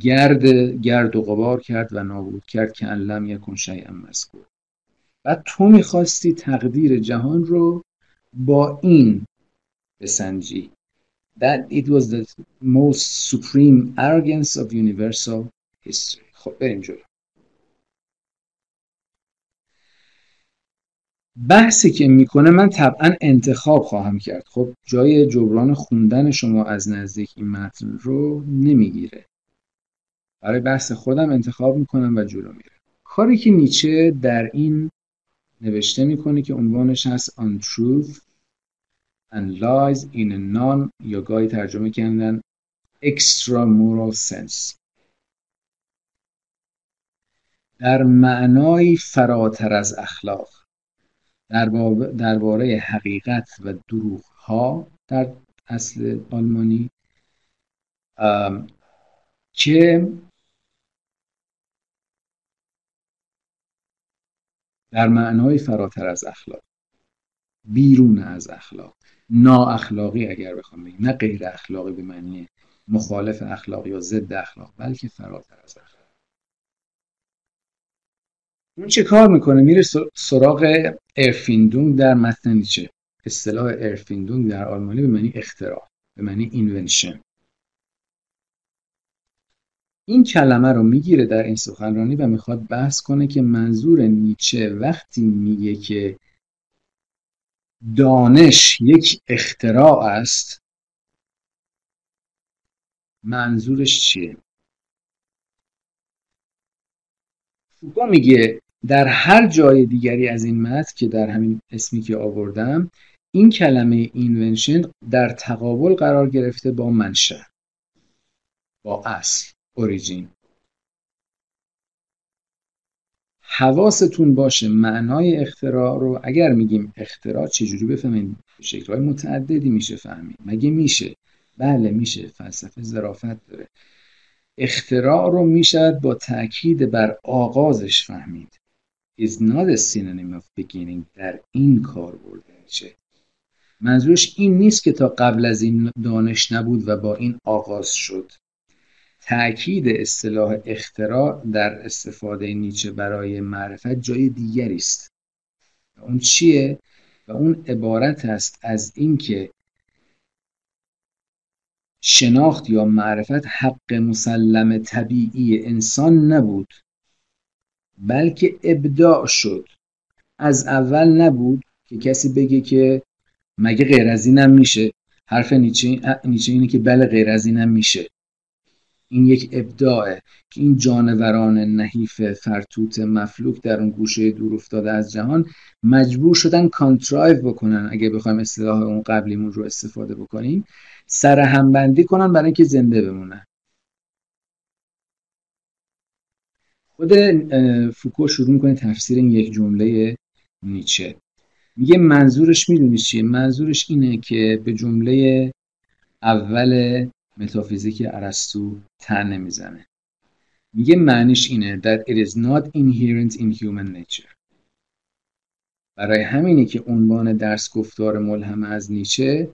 [SPEAKER 2] گرد گرد و غبار کرد و نابود کرد که علم یکن شیئا مذکور و تو می‌خواستی تقدیر جهان رو با این بسنجی. That it was the most supreme arrogance of universal history. خب بریم جلو بحثی که می‌کنه من طبعا انتخاب خواهم کرد. خب جای جبران خوندن شما از نزدیک این متن رو نمی‌گیره. برای بحث خودم انتخاب می‌کنم و جلو میره کاری که نیچه در این نوشته می‌کنه که عنوانش هست On Truth and Lies in a Non یا گاهی ترجمه کردن Extramural Sense. در معنای فراتر از اخلاق درباره حقیقت و دروغ ها در اصل آلمانی که در معنای فراتر از اخلاق بیرون از اخلاق. نا اخلاقی اگر بخوام بگیم نه غیر اخلاقی به معنی مخالف اخلاق یا ضد اخلاق بلکه فراتر از اخلاق. اون چه کار می‌کنه؟ میره سراغ ارفیندونگ در متن نیچه. اصطلاح ارفیندونگ در آلمانی به معنی اختراع به معنی اینونشن. این کلمه رو می‌گیره در این سخنرانی و می‌خواد بحث کنه که منظور نیچه وقتی میگه که دانش یک اختراع است منظورش چیه؟ فوکو میگه در هر جای دیگری از این متن که در همین اسمی که آوردم این کلمه اینونشن در تقابل قرار گرفته با منشأ با اصل اوریجین. حواستون باشه معنای اختراع رو اگر میگیم اختراع چجوری بفهمیم؟ شکلهای متعددی میشه فهمید مگه میشه؟ بله میشه فلسفه ظرافت داره. اختراع رو می‌شد با تاکید بر آغازش فهمید. Is not a synonym of beginning. در این کار برده میشه. منظورش این نیست که تا قبل از این دانش نبود و با این آغاز شد. تأکید اصطلاح اختراع در استفاده نیچه برای معرفت جای دیگری است. اون چیه؟ و اون عبارت است از اینکه شناخت یا معرفت حق مسلم طبیعی انسان نبود بلکه ابداع شد. از اول نبود که کسی بگه که مگه غیر از اینم میشه. حرف نیچه, نیچه اینه که بله غیر از اینم میشه. این یک ابداعه که این جانوران نحیف فرتوت مفلوک در اون گوشه دور افتاده از جهان مجبور شدن contrive بکنن اگه بخوایم اصطلاح اون قبلیمون رو استفاده بکنیم سر همبندی کنن برای اینکه زنده بمونن. خود فوکو شروع می‌کنه تفسیر این یک جمله نیچه. میگه منظورش می‌دونی چیه؟ منظورش اینه که به جمله اول متافیزیک ارسطو تن نمی‌زنه. میگه معنیش اینه that it is not inherent in human nature. برای همینه که عنوان درس گفتار ملهم از نیچه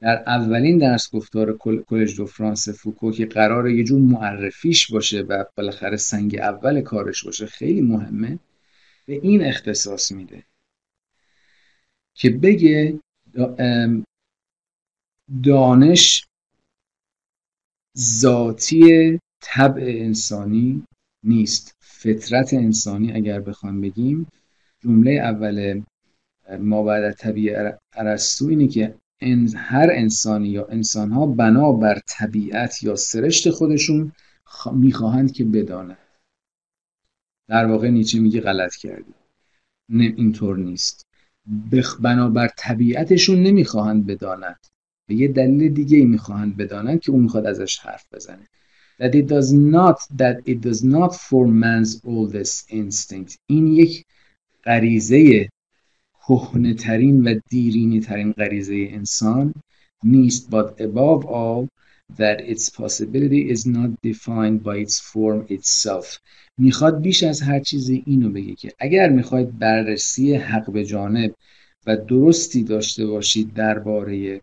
[SPEAKER 2] در اولین درس گفتار کلج دو فرانس فوکو که قرار یه جور معرفیش باشه و بالاخره سنگ اول کارش باشه خیلی مهمه به این اختصاص میده که بگه دانش ذاتی طبع انسانی نیست. فطرت انسانی اگر بخوام بگیم جمله اول ما بعد طبیعی ارسطو اینه که هر انسانی یا انسانها بنا بر طبیعت یا سرشت خودشون می‌خواهند که بدانند. در واقع نیچه میگه غلط کردی. نه اینطور نیست. بنابر طبیعتشون نمی‌خواهند بدانند. به یه دلیل دیگه ای می‌خواهند بدانند که اون می‌خواد ازش حرف بزنه. That it does not that it does not for man's oldest instinct. این یک غریزه کهنه ترین و دیرینی ترین غریزه انسان نیست. But above all that its possibility is not defined by its form itself. می‌خواد بیش از هر چیزی اینو بگه که اگر می‌خواید بررسی حق به جانب و درستی داشته باشید درباره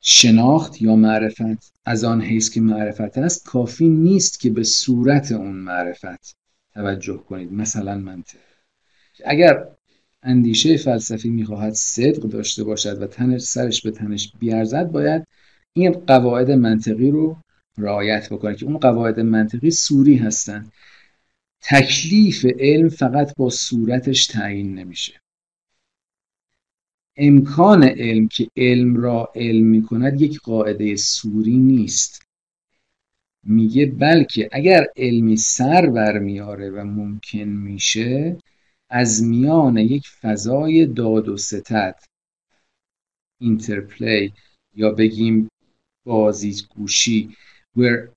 [SPEAKER 2] شناخت یا معرفت از آن حیث که معرفت است کافی نیست که به صورت اون معرفت توجه کنید. مثلا منطق اگر اندیشه فلسفی می‌خواهد صدق داشته باشد و تنش سرش به تنش بیارزد باید این قواعد منطقی رو رعایت بکنه که اون قواعد منطقی سوری هستند تکلیف علم فقط با صورتش تعیین نمیشه. امکان علم که علم را علم می‌کند یک قاعده سوری نیست. میگه بلکه اگر علمی سر برمیاره و ممکن میشه از میان یک فضای داد و ستد اینترپلی یا بگیم بازی گوشی where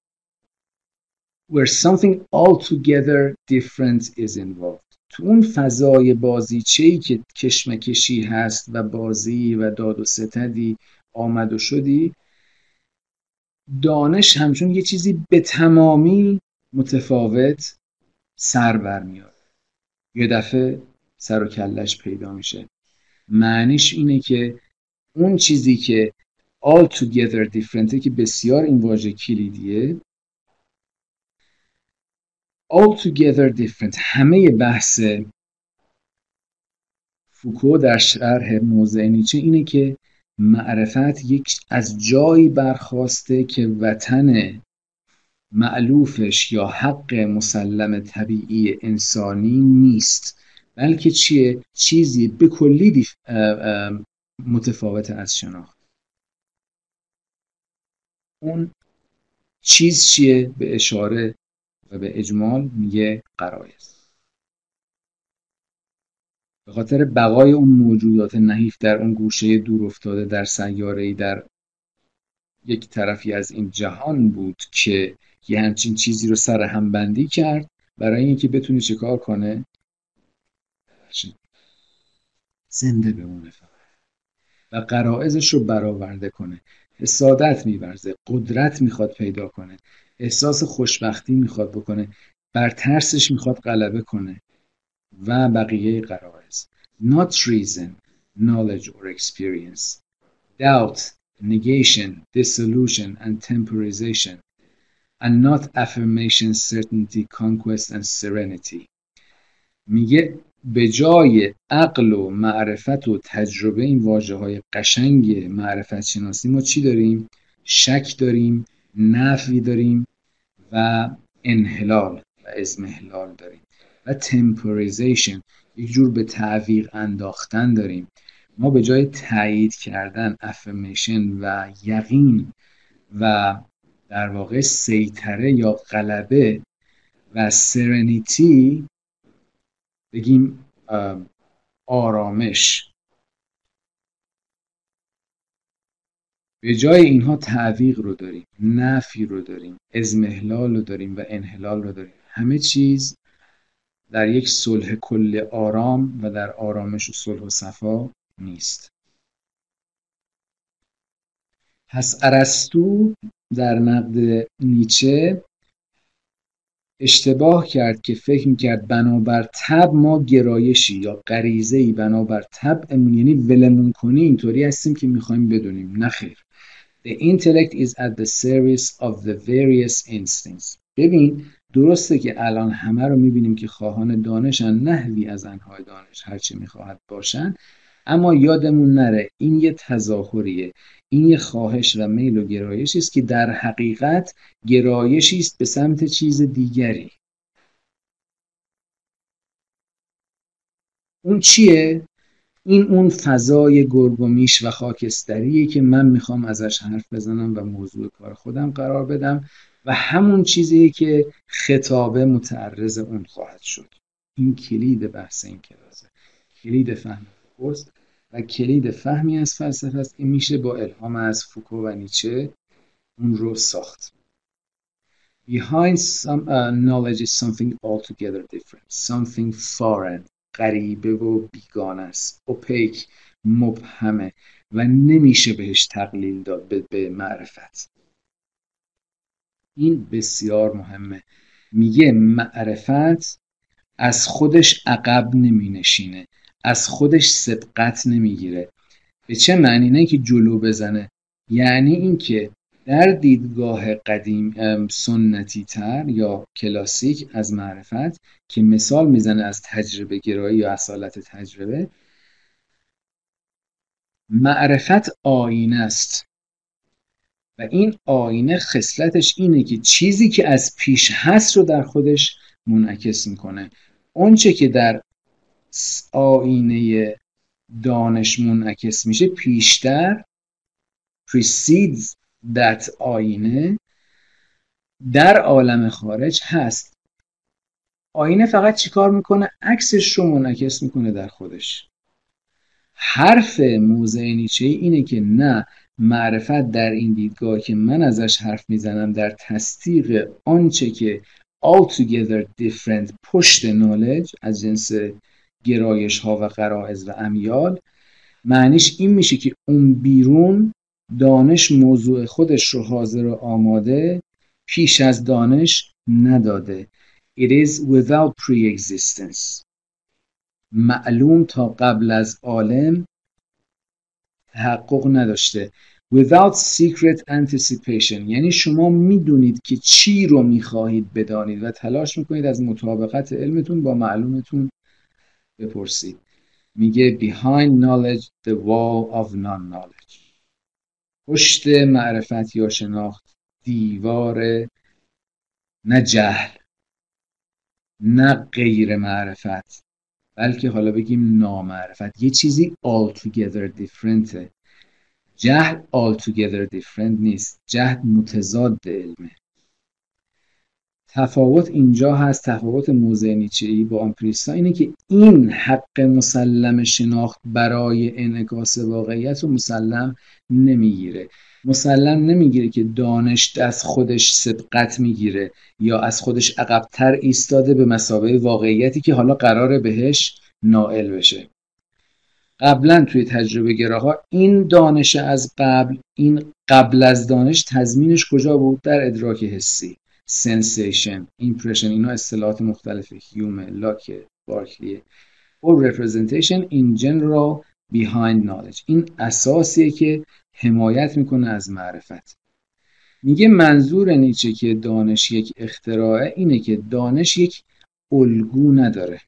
[SPEAKER 2] where something altogether different is involved. تو اون فضای بازیچه که کشمکشی هست و بازی و داد و ستدی آمد و شدی دانش همچون یه چیزی به تمامی متفاوت سر برمیاد. یه دفعه سر و کلش پیدا میشه. معنیش اینه که اون چیزی که all together different که بسیار این واژه کلیدیه all together different. همه بحث فوکو در شرح موضع نیچه اینه که معرفت یک از جایی برخواسته که وطن معلوفش یا حق مسلم طبیعی انسانی نیست بلکه چیه؟ چیزی به کلی متفاوت از شناخت. اون چیز چیه؟ به اشاره و به اجمال میگه قرایز به خاطر بقای اون موجودات نحیف در اون گوشه دور افتاده در سیاره در یک طرفی از این جهان بود که یه همچین چیزی رو سر هم بندی کرد برای اینکه بتونه چیکار کنه؟ زنده بمونه فقط و قرائزش رو برآورده کنه. حسادت میورزه. قدرت می‌خواد پیدا کنه. احساس خوشبختی می‌خواد بکنه بر ترسش می‌خواد غلبه کنه و بقیه قرائز not reason knowledge or experience. Doubt negation dissolution and temporization. And not affirmation certainty conquest and serenity. میگه به جای عقل و معرفت و تجربه این واجه های قشنگ معرفت شناسی ما چی داریم؟ شک داریم نفی داریم و انحلال و ازمهلال داریم و تمپوریزیشن یک جور به تعویق انداختن داریم. ما به جای تایید کردن افرمیشن و یقین و در واقع سیطره یا غلبه و سرنیتی بگیم آرامش. به جای اینها تعویق رو داریم نفی رو داریم ازمهلال رو داریم و انحلال رو داریم. همه چیز در یک صلح کل آرام و در آرامش و صلح و صفا نیست. پس ارسطو در نقد نیچه اشتباه کرد که فکر می‌کرد بنابر تب ما گرایشی یا غریزه بنابر طبعمون یعنی ولمون کنی اینطوری هستیم که می‌خوایم بدونیم. نخیر The intellect is at the service of the various instincts. ببین درسته که الان همه رو می‌بینیم که خواهان دانشن نحوی از انهای دانش هرچی می‌خواهد باشن اما یادمون نره این یه تظاهریه. این یه خواهش و میل و گرایشی است که در حقیقت گرایشی است به سمت چیز دیگری. اون چیه؟ این اون فضای گرگومیش و خاکستریه که من می‌خوام ازش حرف بزنم و موضوع کار خودم قرار بدم و همون چیزیه که خطابه متعرض اون خواهد شد. این کلید بحث این کلاسه. کلید فهم پست و کلید فهمی از فلسفه است که میشه با الهام از فوکو و نیچه اون رو ساخت. Behind some uh, knowledge is something altogether different. Something foreign غریبه و بیگانه است. اوپیک مبهمه و نمیشه بهش تقلیل داد به, به معرفت. این بسیار مهمه. میگه معرفت از خودش عقب نمی نشینه از خودش سبقت نمی‌گیره. به چه معنی؟ نه که جلو بزنه. یعنی اینکه در دیدگاه قدیم سنتی تر یا کلاسیک از معرفت که مثال می‌زنه از تجربه گرایی یا اصالت تجربه معرفت آینه است. و این آینه خصلتش اینه که چیزی که از پیش هست رو در خودش منعکس می‌کنه. اونچه که در آینه دانش منعکس میشه پیشتر precedes that آینه در عالم خارج هست. آینه فقط چیکار می‌کنه؟ عکسش رو منعکس می‌کنه در خودش. حرف موضع نیچه اینه که نه معرفت در این دیدگاه که من ازش حرف می‌زنم در تصدیق آنچه که altogether different پشت knowledge از جنس گرایش ها و قرائز و امیال معنیش این میشه که اون بیرون دانش موضوع خودش رو حاضر و آماده پیش از دانش نداده. It is without pre-existence. معلوم تا قبل از عالم تحقق نداشته. Without secret anticipation. یعنی شما می‌دونید که چی رو می‌خواهید بدانید و تلاش می‌کنید از مطابقت علمتون با معلومتون بپرسید. میگه behind knowledge the wall of non-knowledge. پشت معرفت یا شناخت دیوار نه جهل نه غیر معرفت بلکه حالا بگیم نامعرفت. یه چیزی altogether different جهل altogether different نیست. جهل متضاد علمه. تفاوت اینجا هست تفاوت موضع نیچه با آمپریستا اینه که این حق مسلم شناخت برای انعکاس واقعیت رو مسلم نمی‌گیره. مسلم نمی‌گیره که دانش از خودش سبقت می‌گیره یا از خودش عقبتر ایستاده به مسابقه واقعیتی که حالا قراره بهش نائل بشه. قبلا توی تجربه گراها این دانش از قبل این قبل از دانش تضمینش کجا بود؟ در ادراک حسی. Sensation impression اینا اصطلاحات مختلف هیومه لاک بارکلیه or representation in general behind knowledge. این اساسیه که حمایت می‌کنه از معرفت. میگه منظور نیچه که دانش یک اختراعه اینه که دانش یک الگو نداره.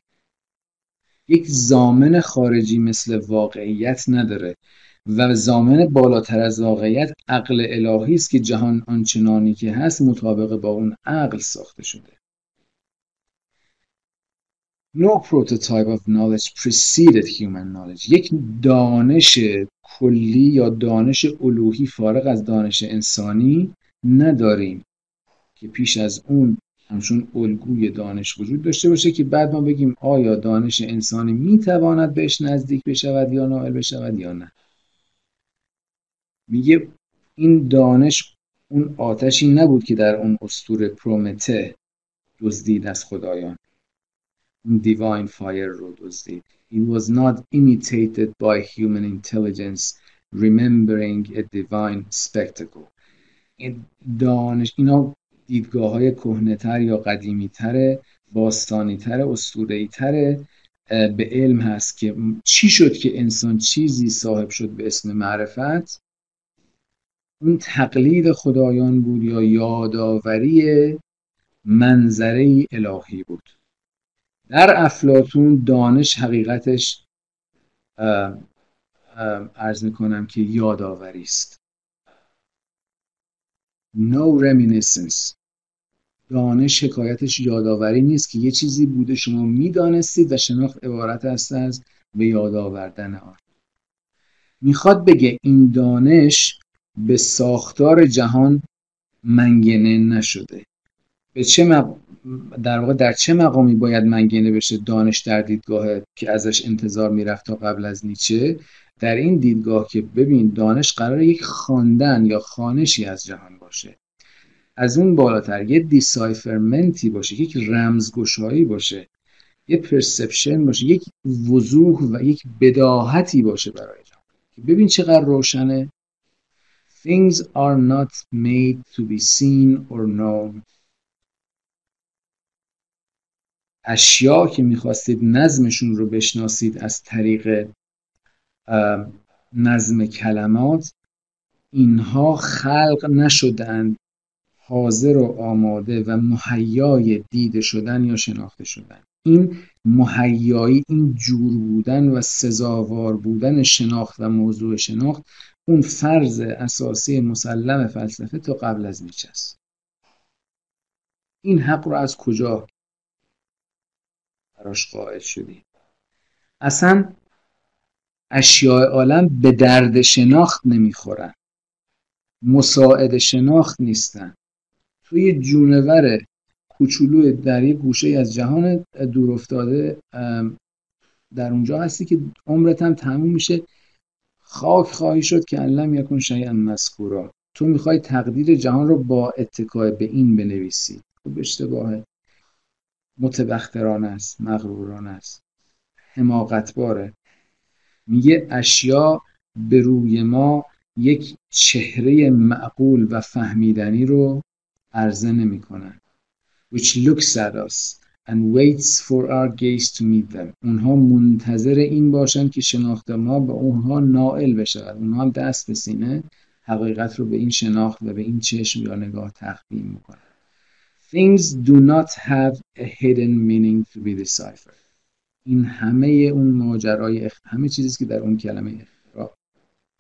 [SPEAKER 2] یک زامن خارجی مثل واقعیت نداره. و زامن بالاتر از واقعیت عقل الهی است که جهان آنچنانی که هست مطابق با اون عقل ساخته شده. No prototype of knowledge preceded human knowledge. یک دانش کلی یا دانش الوهی فارغ از دانش انسانی نداریم که پیش از اون همچون الگوی دانش وجود داشته باشه که بعد ما بگیم آیا دانش انسانی می‌تواند بهش نزدیک بشود یا نائل بشود یا نه. میگه این دانش اون آتشی نبود که در اون استور پرومته دزدید از خدایان. اون دیواین فایر رو دزدید. It was not imitated by human intelligence remembering a divine spectacle. این دانش اینا دیدگاه های کهنتر یا قدیمی تره باستانی تره اسطوره‌ای تره به علم هست که چی شد که انسان چیزی صاحب شد به اسم معرفت؟ اون تقلید خدایان بود یا یادآوری منظره الهی بود. در افلاتون دانش حقیقتش ارز می‌کنم که یادآوری است. No reminiscence. دانش حکایتش یادآوری نیست که یه چیزی بوده شما می‌دانستید و شناخت عبارت است از به یاد آوردن آن. می‌خواد بگه این دانش به ساختار جهان منگنه نشده. به چه در واقع در چه مقامی باید منگنه بشه دانش در دیدگاه که ازش انتظار می‌رفت تا قبل از نیچه؟ در این دیدگاه که ببین دانش قرار یک خواندن یا خانشی از جهان باشه. از اون بالاتر یه دیسایفرمنتی باشه یک رمزگشایی باشه یه پرسپشن باشه یک وضوح و یک بداهتی باشه برای جهان. ببین چقدر روشنه. Things are not made to be seen or known. اشیا که می‌خواستید نظمشون رو بشناسید از طریق نظم کلمات اینها خلق نشدند حاضر و آماده و مهیای دیده شدن یا شناخته شدن. این مهیایی این جور بودن و سزاوار بودن شناخت و موضوع شناخت اون فرض اساسی مسلم فلسفه تا قبل از نیچه است. این حق رو از کجا براش قائل شدی؟ اصلا اشیاء عالم به درد شناخت نمی‌خورن. مساعد شناخت نیستن. توی جونور کوچولو در یک گوشه از جهان دور افتاده در اونجا هستی که عمرت هم تموم میشه. خاک خواهی شد که علم یکن شیئا مذکورا. تو می‌خوای تقدیر جهان رو با اتکای به این بنویسی. خب اشتباهه. متبخترانه است مغرورانه است. حماقتباره. میگه اشیا به روی ما یک چهره معقول و فهمیدنی رو عرضه نمی‌کنن. Which looks at us. And waits for our gaze to meet them. اونها منتظر این باشن که شناخت ما به اونها نائل بشود. اونها هم دست به سینه حقیقت رو به این شناخت و به این چشم یا نگاه تقدیم می‌کنن Things do not have a hidden meaning to be deciphered. این همه اون ماجرای همه چیزی که در اون کلمه اختراع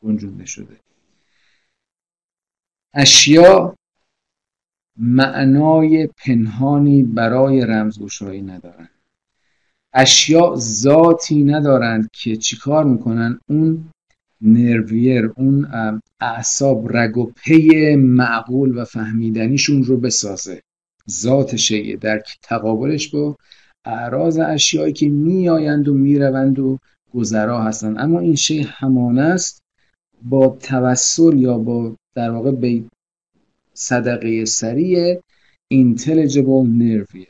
[SPEAKER 2] گنجونده شده. اشیا معنای پنهانی برای رمزگشایی ندارن. اشیاء ذاتی ندارند که چیکار می‌کنن؟ اون نرویر اون اعصاب رگ و پی معقول و فهمیدنیشون رو بسازه. ذات شیعه در تقابلش با اعراض اشیایی که میآیند و می‌روند و گذرا هستند. اما این شی همانه است با توسل یا با در واقع صدقه سریع intelligible nerve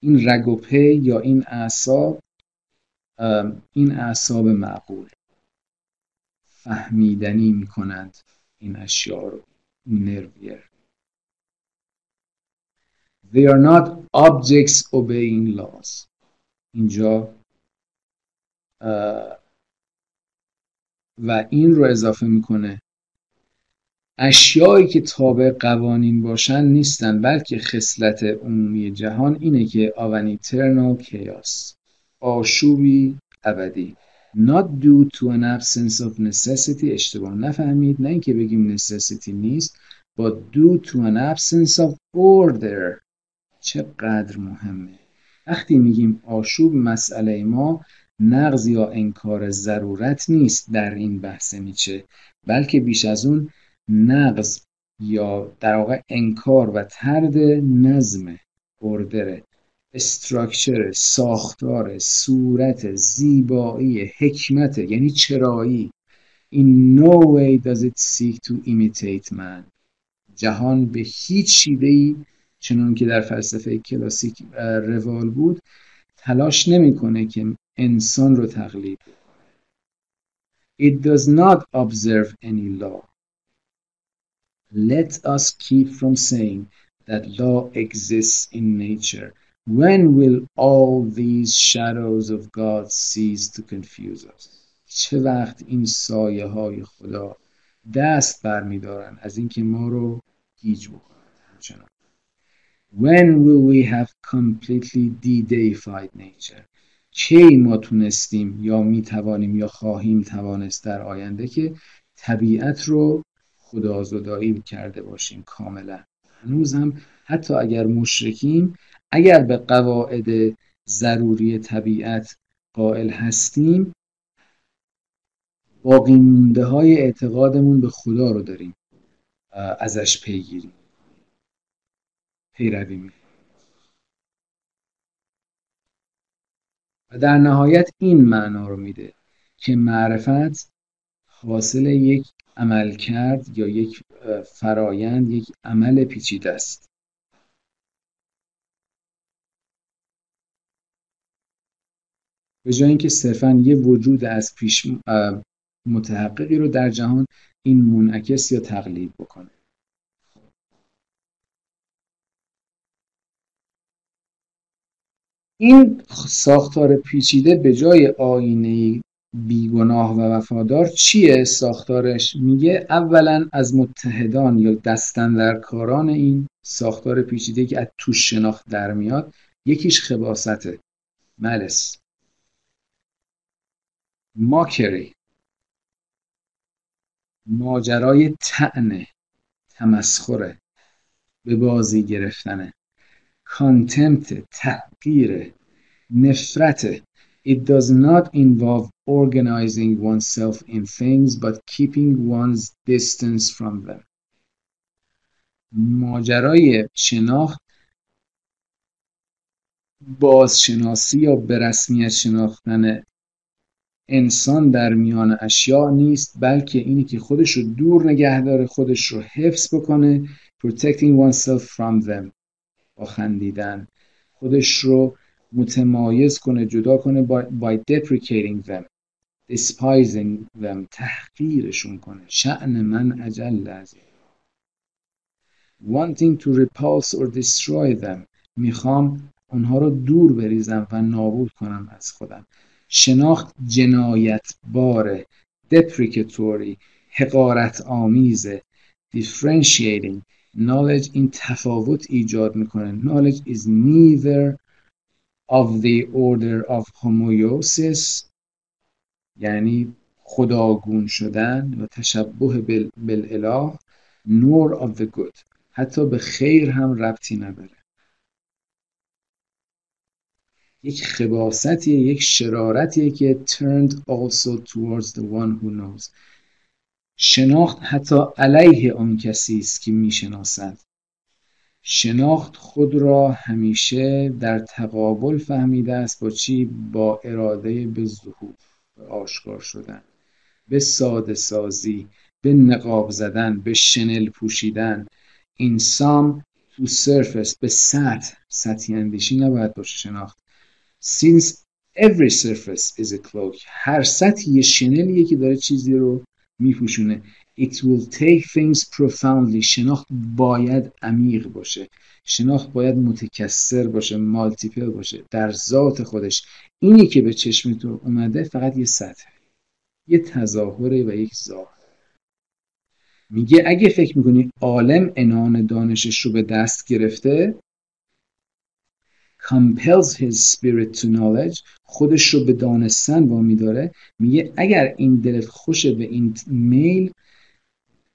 [SPEAKER 2] این رگ و پی یا این اعصاب این اعصاب معقول. فهمیدنی می‌کنند این اشیاء رو نرویر They are not objects obeying laws. اینجا و این رو اضافه می‌کنه اشیایی که تابع قوانین باشن نیستن بلکه خصلت عمومی جهان اینه که آون eternal chaos آشوبی ابدی. Not due to an absence of necessity. اشتباه نفهمید. نه اینکه بگیم necessity نیست but due to an absence of order. چقدر مهمه. وقتی میگیم آشوب مسئله ما نقض یا انکار ضرورت نیست در این بحث نیچه بلکه بیش از اون نقض یا در واقع انکار و ترد نظم اردره استراکچر ساختار صورت زیبایی حکمت یعنی چرایی. In no way does it seek to imitate man. جهان به هیچ شیوهی چنان که در فلسفه کلاسیک روال بود تلاش نمی‌کنه که انسان رو تقلید It does not observe any law. Let us keep from saying that law exists in nature When will all these shadows of God cease to confuse us چه وقت این سایه های خدا دست برمیدارن از اینکه ما رو گیج بکنن همچنان When will we have completely de-deified nature کی ما تونستیم یا می توانیم یا خواهیم توانست در آینده که طبیعت رو خدازدایی کرده باشیم کاملا. هنوز هم حتی اگر مشرکیم اگر به قواعد ضروری طبیعت قائل هستیم باقی مونده های اعتقادمون به خدا رو داریم ازش پیگیریم پیروی می و در نهایت این معنا رو میده که معرفت حاصل یک عمل کرد یا یک فرایند یک عمل پیچیده است. به جای اینکه صرفا یه وجود از پیش متحققی رو در جهان این منعکس یا تقلید بکنه. این ساختار پیچیده به جای آینه بیگناه و وفادار چیه؟ ساختارش میگه اولا از متحدان یا دستندرکاران این ساختار پیچیده که از توش شناخت در میاد یکیش خباسته. ملس ماکری. ماجرای تعنه تمسخره به بازی گرفتنه کانتمت تحقیر نفرت. It does not involve organizing oneself in things but keeping one's distance from them. ماجرای شناخت بازشناسی یا به رسمیت شناختن انسان در میان اشیاء نیست بلکه اینی که خودش رو دور نگه داره خودش رو حفظ بکنه protecting oneself from them با خندیدن خودش رو متمایز کنه جدا کنه by deprecating them despising them تحقیرشون کنه. شعن من عجل از wanting to repulse or destroy them. می‌خوام اونها رو دور بریزم و نابود کنم از خودم. شناخت جنایت باره دپریکتوری حقارت آمیزه differentiating. Knowledge این تفاوت ایجاد می‌کنه. Knowledge is neither of the order of homoiosis یعنی خداگون شدن و تشبه بالاله nor of the good. حتی به خیر هم ربطی نداره. یک خباستیه یک شرارتیه که turned also towards the one who knows. شناخت حتی علیه آن کسی است که می‌شناسد. شناخت خود را همیشه در تقابل فهمیده است با چی؟ با اراده به ظهور آشکار شدن به ساده سازی به نقاب زدن به شنل پوشیدن. این سام تو سرفس به سطح سطحی اندیشی نباید باشه شناخت. Since every surface is a cloak هر سطح یه شنلیه که داره چیزی رو میپوشونه. It will take things profoundly. شناخت باید عمیق باشه. شناخت باید متکثر باشه مالتیپل باشه. در ذات خودش. اینی که به چشم تو اومده فقط یه سطح یه تظاهره و یک ظاهر میگه اگه فکر می‌کنی عالم انان دانشش رو به دست گرفته compels his spirit to knowledge خودش رو به دانستن وامی داره. میگه اگر این دلت خوشه به این میل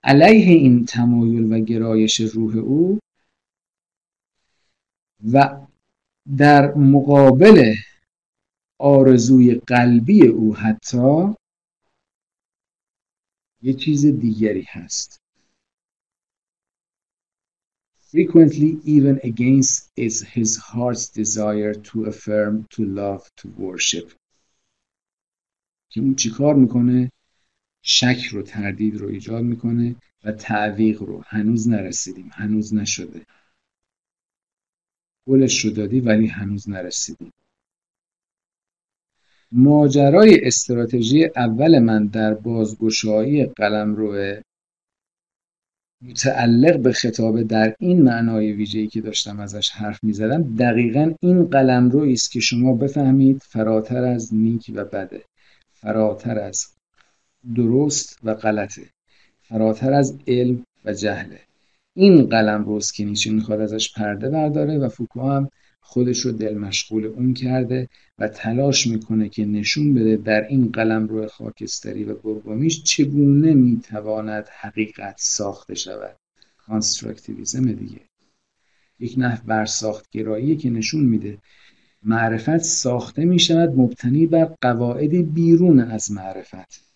[SPEAKER 2] علیه این تمایل و گرایش روح او و در مقابل آرزوی قلبی او حتی یه چیز دیگری هست. Frequently even against is his heart's desire to affirm to love to worship. که اون چیکار می‌کنه؟ شک رو تردید رو ایجاد می‌کنه و تعویق رو. هنوز نرسیدیم هنوز نشده. گلش رو دادی ولی هنوز نرسیدیم. ماجرای استراتژی اول من در بازگشایی قلمرو متعلق به خطابه در این معنای ویژه‌ای که داشتم ازش حرف می‌زدم دقیقا این قلمرویی است که شما بفهمید فراتر از نیک و بده فراتر از درست و غلطه. فراتر از علم و جهله. این قلمروه که نیچه می‌خواد ازش پرده برداره و فوکو هم خودش رو دل مشغول اون کرده و تلاش می‌کنه که نشون بده در این قلمروی خاکستری و گرگ و میش چگونه می‌تواند حقیقت ساخته شود. constructivism دیگه. یک نحو برساخت گرایی که نشون میده. معرفت ساخته می‌شود مبتنی بر قواعدی بیرون از معرفت.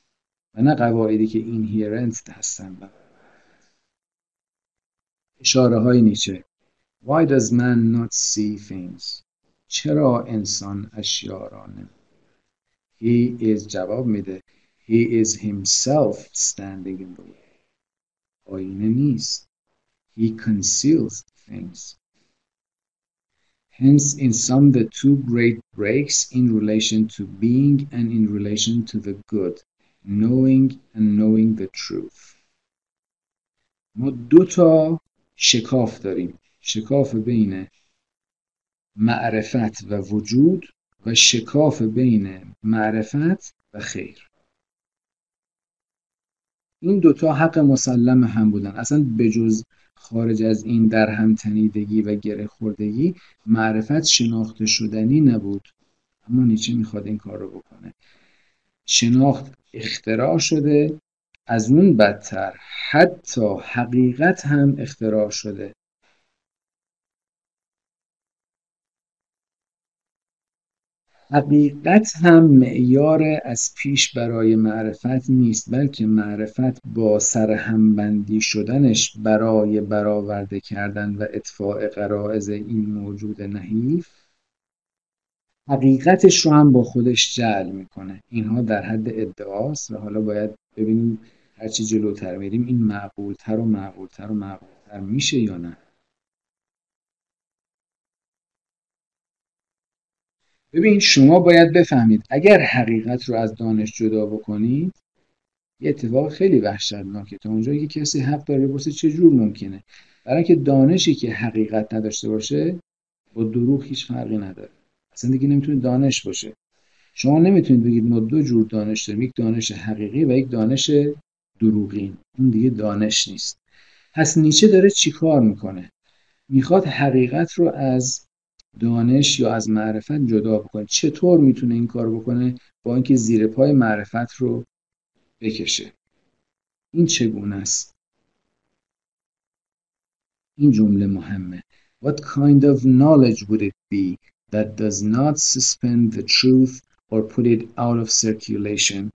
[SPEAKER 2] و نه قواعدی که اینهیرنت هستن اشاره های نیچه Why does man not see things? چرا انسان اشیا را He is جواب میده He is himself standing in the way. آینه نیست. He conceals things. Hence, in some, the two great breaks in relation to being and in relation to the good, knowing and knowing the truth. ما دو تا شکاف داریم. شکاف بین معرفت و وجود و شکاف بین معرفت و خیر. این دوتا حق مسلم هم بودن. اصلا بجز خارج از این در هم تنیدگی و گره خوردگی معرفت شناخته شدنی نبود. اما نیچه می‌خواد این کار رو بکنه. شناخت اختراع شده از اون بدتر حتی حقیقت هم اختراع شده. حقیقت هم معیار از پیش برای معرفت نیست بلکه معرفت با همبندی شدنش برای برآورده کردن و اطفاع قرائز این موجود نحیف حقیقتش رو هم با خودش جعل می‌کنه. اینها در حد ادعاست و حالا باید ببینیم هرچی جلوتر میریم این معقولتر و معقولتر و معقولتر میشه یا نه. ببین شما باید بفهمید اگر حقیقت رو از دانش جدا بکنید یه اتفاق خیلی وحشتناکه. تا اونجا که کسی حق داره بپرسه چه جور ممکنه. برای که دانشی که حقیقت نداشته باشه با دروغ هیچ فرقی نداره. دیگه نمی‌تونه دانش باشه. شما نمی‌تونید بگید ما دو جور دانش داریم یک دانش حقیقی و یک دانش دروغین اون دیگه دانش نیست. پس نیچه داره چیکار می‌کنه؟ می‌خواد حقیقت رو از دانش یا از معرفت جدا بکنه. چطور می‌تونه این کار بکنه؟ با اینکه زیر پای معرفت رو بکشه. این چگونه است؟ این جمله مهمه. What kind of knowledge would it be that does not suspend the truth or put it out of circulation.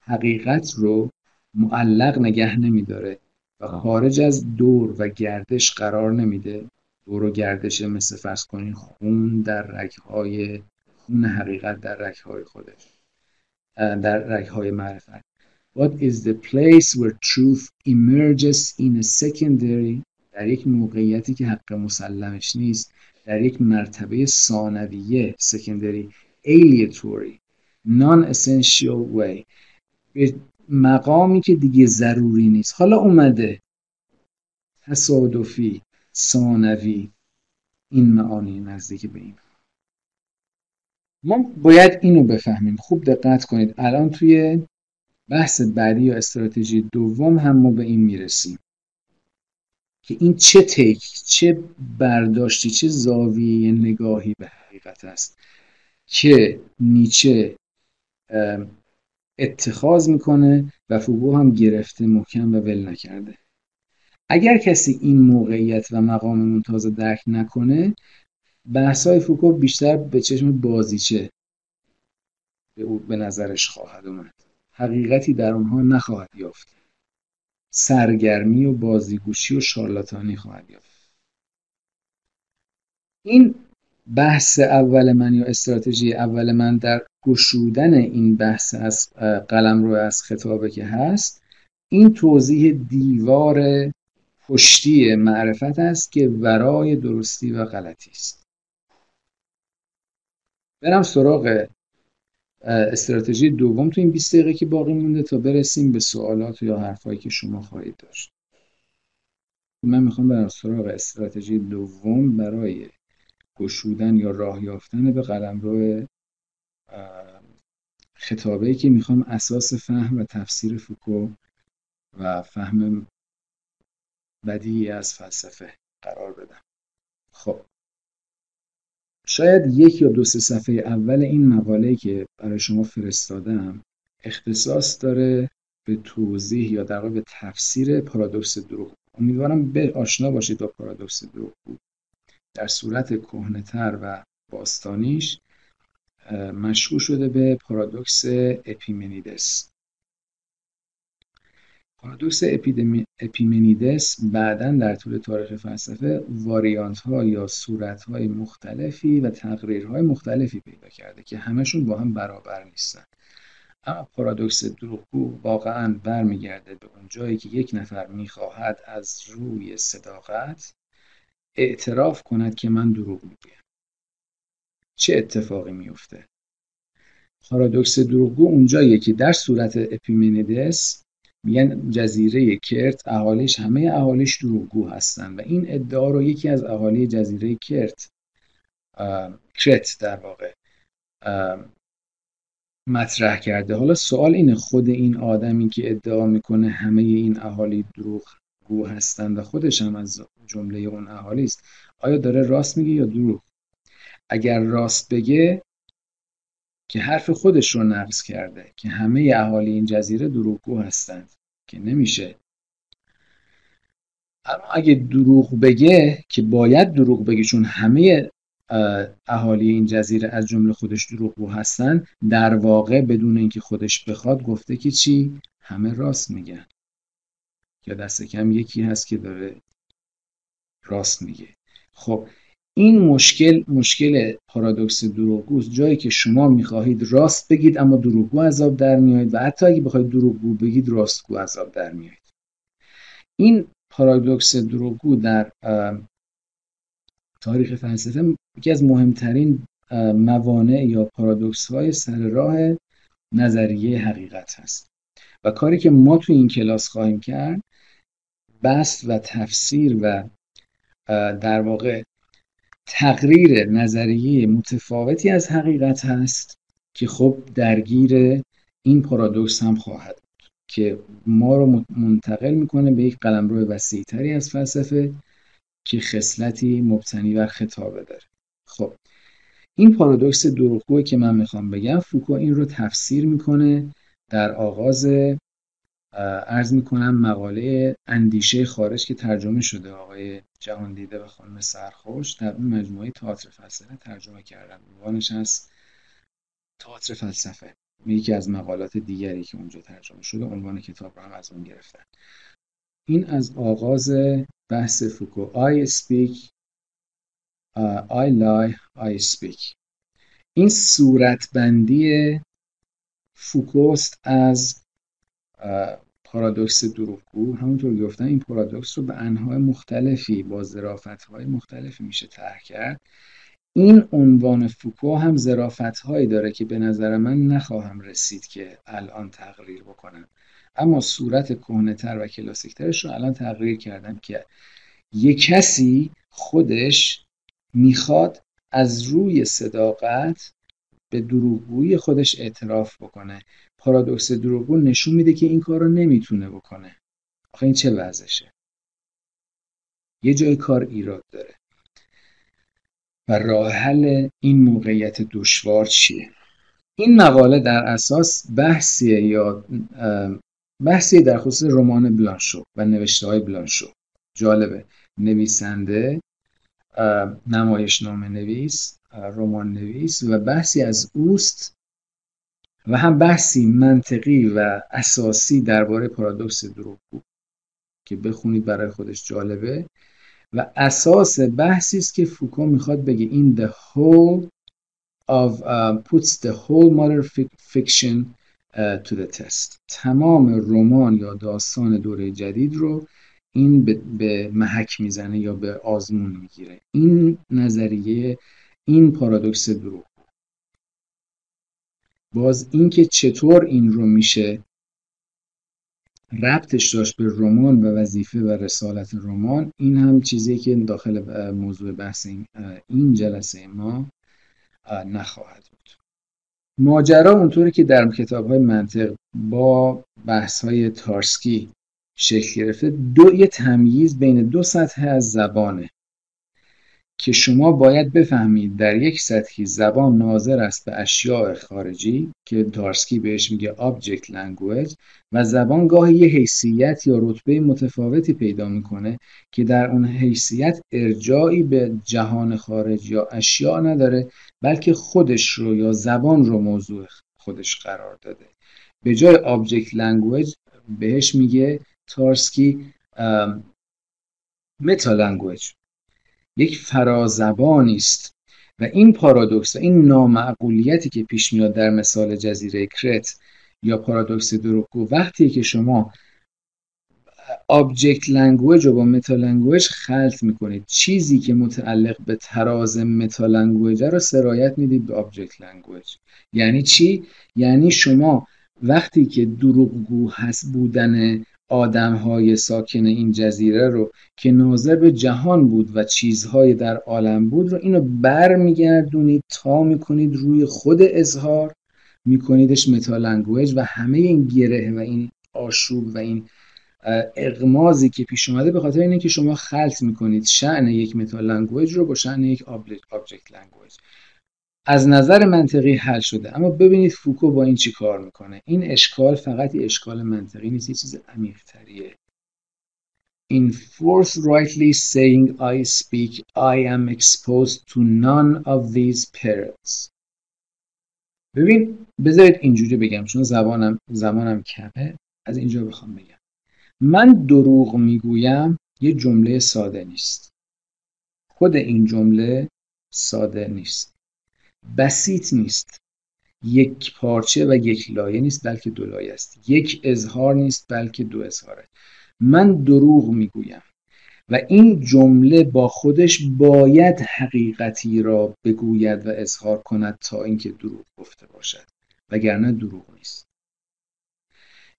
[SPEAKER 2] حقیقت رو معلق نگه نمیداره و خارج از دور و گردش قرار نمیده. دور و گردش مثل فرض کنین خون در رگهای خون حقیقت در رگهای خودش در رگهای معرفت. What is the place where truth emerges in a secondary در یک موقعیتی که حق مسلمش نیست در یک مرتبه ثانویه secondary aleatory non-essential way. به مقامی که دیگه ضروری نیست. حالا اومده تصادفی ثانوی این معانی نزدیک به این. ما باید اینو بفهمیم. خوب دقت کنید. الان توی بحث بعدی یا استراتژی دوم هم ما به این می‌رسیم. که این چه تیک چه برداشتی چه زاویه نگاهی به حقیقت است که نیچه اتخاذ می‌کنه و فوگو هم گرفته محکم و ول نکرده. اگر کسی این موقعیت و مقام ممتاز درک نکنه بحثای فوکو بیشتر به چشم بازیچه به به نظرش خواهد اومد. حقیقتی در آنها نخواهد یافت. سرگرمی و بازیگوشی و شارلاتانی خواهد یافت. این بحث اول من یا استراتژی اول من در گشودن این بحث از قلم رو از خطابه که هست این توضیح دیوار پشتی معرفت است که ورای درستی و غلطی است. برم سراغ استراتژی دوم تو این 20 دقیقه که باقی مونده تا برسیم به سوالات یا حرفایی که شما خواهید داشت. من می‌خوام برم سراغ استراتژی دوم برای گشودن یا راه یافتن به قلمرو خطابه که می‌خوام اساس فهم و تفسیر فوکو و فهم بدی از فلسفه قرار بدم. خب. شاید یک یا دو سه صفحه اول این مقاله که برای شما فرستادم اختصاص داره به توضیح یا در به تفسیر پارادوکس دروغ. امیدوارم به آشنا باشید با پارادوکس دروغ در صورت کهنهتر و باستانیش مشهور شده به پارادوکس اپیمنیدس. پارادوکس اپیمنیدس بعدا در طول تاریخ فلسفه واریانت ها یا صورت های مختلفی و تقریرهای مختلفی پیدا کرده که همشون با هم برابر نیستن. اما پارادوکس دروغگو واقعا برمیگرده به اون جایی که یک نفر می‌خواهد از روی صداقت اعتراف کند که من دروغ می‌گویم. چه اتفاقی میفته پارادوکس دروغگو اونجاییه که در صورت اپیمنیدس میگن جزیره کرت اهالیش همه اهالیش دروغگو هستن و این ادعا رو یکی از اهالی جزیره کرت کرت در واقع مطرح کرده. حالا سوال اینه خود این آدمی که ادعا می‌کنه همه این اهالی دروغ گو هستند و خودش هم از جمله اون اهالی است آیا داره راست میگه یا دروغ؟ اگر راست بگه که حرف خودش رو نقض کرده که همه اهالی این جزیره دروغگو هستند. که نمیشه. اما اگه دروغ بگه که باید دروغ بگه چون همه اهالی این جزیره از جمله خودش دروغگو هستن در واقع بدون اینکه خودش بخواد گفته که چی؟ همه راست میگن. یا دست کم یکی هست که داره راست میگه. خب این مشکل مشکل پارادوکس دروغگوست جایی که شما می‌خواهید راست بگید اما دروغگو عذاب در میایید و حتی اگه بخواید دروغگو بگید راستگو عذاب در میایید این پارادوکس دروغگو در تاریخ فلسفه یکی از مهمترین موانع یا پارادوکس های سر راه نظریه حقیقت هست. و کاری که ما تو این کلاس خواهیم کرد بست و تفسیر و در واقع تقریر نظریه متفاوتی از حقیقت هست که خب درگیر این پارادوکس هم خواهد بود که ما رو منتقل می‌کنه به یک قلمرو وسیعتری از فلسفه که خصلتی مبتنی بر خطابه داره. خب این پارادوکس دروغگویی که من می‌خوام بگم فوکو این رو تفسیر می‌کنه در آغاز ارز می‌کنم مقاله اندیشه خارج که ترجمه شده آقای جهان دیده و خانم سرخوش در اون مجموعه تئاتر فلسفه ترجمه کردن. عنوانش از تئاتر فلسفه. یکی از مقالات دیگری که اونجا ترجمه شده عنوان کتاب رو هم از اون گرفتن. این از آغاز بحث فوکو. I speak uh, I lie I speak. این صورتبندی فوکوست از پارادوکس دروغگو همونطور گفتم این پارادوکس رو به انواع مختلفی با ظرافت های مختلفی میشه طرح کرد. این عنوان فوکو هم ظرافت هایی داره که به نظر من نخواهم رسید که الان تغییر بکنم اما صورت کهنهتر و کلاسیکترش رو الان تغییر کردم که یه کسی خودش می‌خواد از روی صداقت به دروغگویی خودش اعتراف بکنه. پارادوکس دروغگو نشون میده که این کار رو نمی‌تونه بکنه. آخه این چه وضعشه؟ یه جای کار ایراد داره. و راه حل این موقعیت دشوار چیه؟ این مقاله در اساس بحثیه یا بحثی در خصوص رمان بلانشو و نوشته های بلانشو. جالبه. نویسنده نمایشنامه نویس رمان نویس و بحثی از اوست و هم بحثی منطقی و اساسی درباره پارادوکس دروغ که bخونید برای خودش جالبه. و اساس بحثی است که فوکو می‌خواد بگه این the whole of uh, puts the whole modern fiction uh, to the test. تمام رمان یا داستان دوره جدید رو این به, به محک می‌زنه یا به آزمون می‌گیره. این نظریه این پارادوکس دروغ باز اینکه چطور این رو میشه ربطش داشت به رمان و وظیفه و رسالت رمان این هم چیزی که داخل موضوع بحث این جلسه ما نخواهد بود. ماجرا اونطوری که در کتاب های منطق با بحث های تارسکی شکل گرفته دو یه تمییز بین دو سطح از زبانه. که شما باید بفهمید در یک سطحی زبان ناظر است به اشیاء خارجی که دارسکی بهش میگه object language و زبان گاهی یه حیثیت یا رتبه متفاوتی پیدا می‌کنه که در اون حیثیت ارجاعی به جهان خارج یا اشیاء نداره بلکه خودش رو یا زبان رو موضوع خودش قرار داده. به جای object language بهش میگه تارسکی meta language یک فرازبانی است. و این پارادوکس این نامعقولیتی که پیش میاد در مثال جزیره کرت یا پارادوکس دروغگو وقتی که شما object language رو با meta language خلط می‌کنید چیزی که متعلق به تراز meta language رو سرایت می‌دید به object language یعنی چی؟ یعنی شما وقتی که دروغگو هست بودن های ساکن این جزیره رو که ناظر به جهان بود و چیزهای در عالم بود رو اینو بر میگردونید تا می‌کنید روی خود اظهار میکنیدش meta language و همه این گره و این آشوب و این اغمازی که پیش اومده به خاطر اینه که شما خلط می‌کنید شأن یک meta language رو با شأن یک object language از نظر منطقی حل شده. اما ببینید فوکو با این چی کار می‌کنه. این اشکال فقط یه اشکال منطقی نیست یه چیز عمیقتریه. In forthrightly saying I speak, I am exposed to none of these perils. ببین بذارید اینجوری بگم چون زبانم زمانم کمه. از اینجا بخوام بگم. من دروغ می‌گویم یه جمله ساده نیست. خود این جمله ساده نیست. بسیط نیست. یک پارچه و یک لایه نیست بلکه دو لایه است. یک اظهار نیست بلکه دو اظهاره. من دروغ می‌گویم و این جمله با خودش باید حقیقتی را بگوید و اظهار کند تا اینکه دروغ گفته باشد. وگرنه دروغ نیست.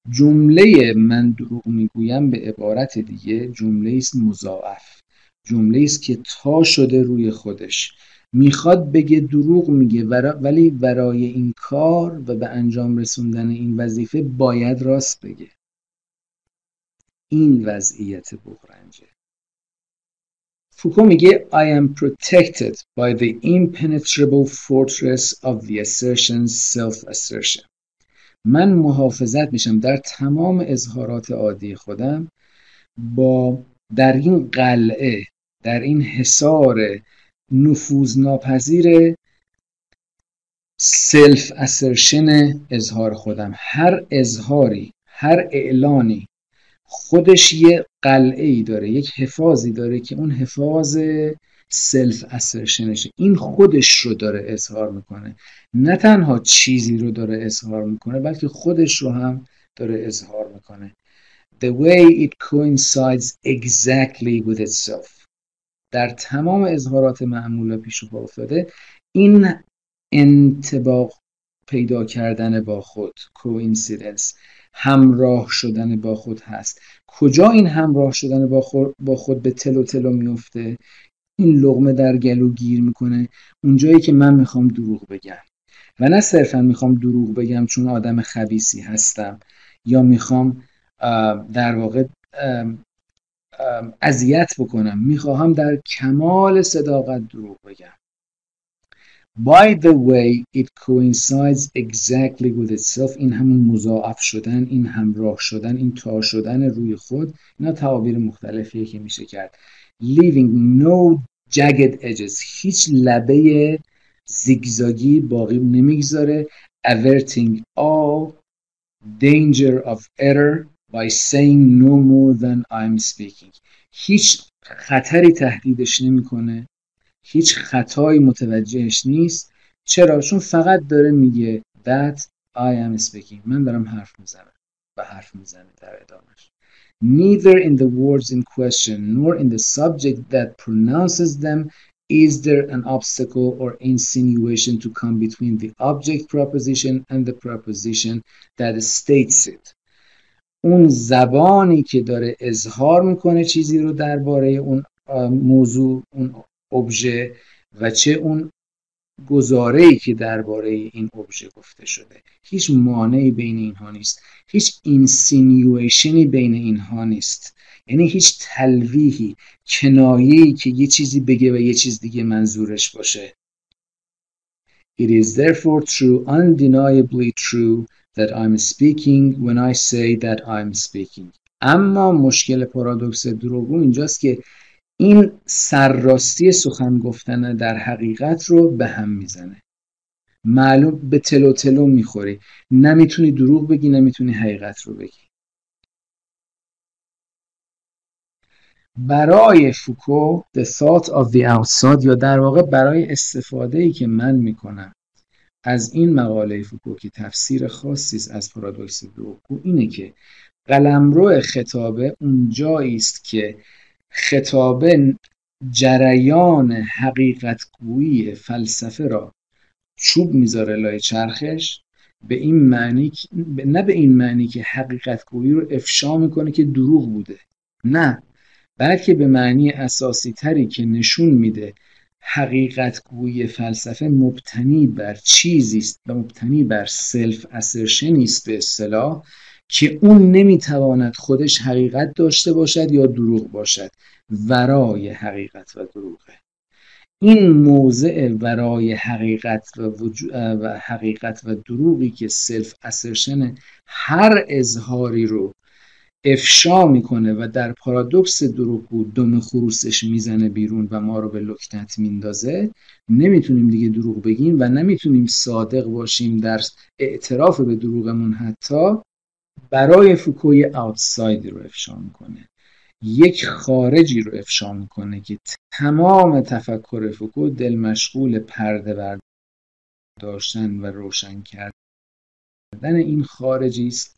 [SPEAKER 2] جمله من دروغ می‌گویم به عبارت دیگه جمله است مضاعف. جمله است که تا شده روی خودش. می‌خواد بگه دروغ میگه ولی برای این کار و به انجام رسوندن این وظیفه باید راست بگه. این وضعیت بغرنجه. فوکو میگه I am protected by the impenetrable fortress of the assertion's self-assertion. من محافظت میشم در تمام اظهارات عادی خودم با در این قلعه در این حصار نفوذ ناپذیر سلف اسرشن اظهار خودم. هر اظهاری هر اعلانی خودش یه قلعه ای داره یک حفاظی داره که اون حفاظ self assertion شه این خودش رو داره اظهار می‌کنه. نه تنها چیزی رو داره اظهار می‌کنه بلکه خودش رو هم داره اظهار می‌کنه. The way it coincides exactly with itself. در تمام اظهارات معمول و پیش پا افتاده این انطباق پیدا کردن با خود coincidence همراه شدن با خود هست. کجا این همراه شدن با خود, با خود به تلو تلو میفته این لغمه در گلو گیر می‌کنه. اونجایی که من می‌خوام دروغ بگم. و نه صرفا می‌خوام دروغ بگم چون آدم خبیسی هستم. یا می‌خوام در واقع اذیت بکنم. می‌خواهم در کمال صداقت دروغ بگم. By the way it coincides exactly with itself. این همون مضاعف شدن این همراه شدن این تا شدن روی خود اینا تعابیر مختلفیه که میشه کرد. Leaving no jagged edges. هیچ لبه زیگزاگی باقی نمی‌گذاره. Averting all danger of error. by saying no more than I'm speaking هیچ خطری تهدیدش نمیکنه هیچ خطایی متوجهش نیست چرا چون فقط داره میگه that I am speaking من دارم حرف میزنم و حرف میزنه در ادامش neither in the words in question nor in the subject that pronounces them is there an obstacle or insinuation to come between the object proposition and the proposition that states it اون زبانی که داره اظهار می‌کنه چیزی رو درباره اون موضوع اون ابژه و چه اون گزاره ای که درباره این ابژه گفته شده. هیچ مانعی بین اینها نیست. هیچ insinuation ی بین اینها نیست. یعنی هیچ تلویحی کنایه‌ای که یه چیزی بگه و یه چیز دیگه منظورش باشه. It is therefore true, undeniably true, that I'm speaking when I say that I'm speaking. اما مشکل پارادوکس دروغگو اینجاست که این سرراستی سخن گفتن در حقیقت رو به هم می‌زنه. معلوم به تلو تلو می‌خوری. نمی‌تونی دروغ بگی نمی‌تونی حقیقت رو بگی. برای فوکو the thought of the outside یا در واقع برای استفاده ای که من می‌کنم از این مقاله فوکو که تفسیر خاصی از پارادوکس دروغگو اینه که قلمرو خطابه اونجایی است که خطابه جریان حقیقتگویی فلسفه را چوب می‌ذاره لای چرخش به این معنی نه به این معنی که حقیقتگویی رو افشا می‌کنه که دروغ بوده. نه. بلکه به معنی اساسی تری که نشون میده حقیقتگویی فلسفه مبتنی بر چیزی است و مبتنی بر سلف اسرشن است به اصطلاح که اون نمی‌تواند خودش حقیقت داشته باشد یا دروغ باشد. ورای حقیقت و دروغه. این موضع ورای حقیقت و, و حقیقت و دروغی که سلف اسرشن هر اظهاری رو افشا می‌کنه و در پارادوکس دروغگو دم خروسش می‌زنه بیرون و ما رو به لکنت میندازه نمی‌تونیم دیگه دروغ بگیم و نمی‌تونیم صادق باشیم در اعتراف به دروغمون حتی برای فوکوی اوتسایدی رو افشا می‌کنه. یک خارجی رو افشا می‌کنه که تمام تفکر فوکو دل مشغول پرده برداشتن و روشن کردن این خارجی است.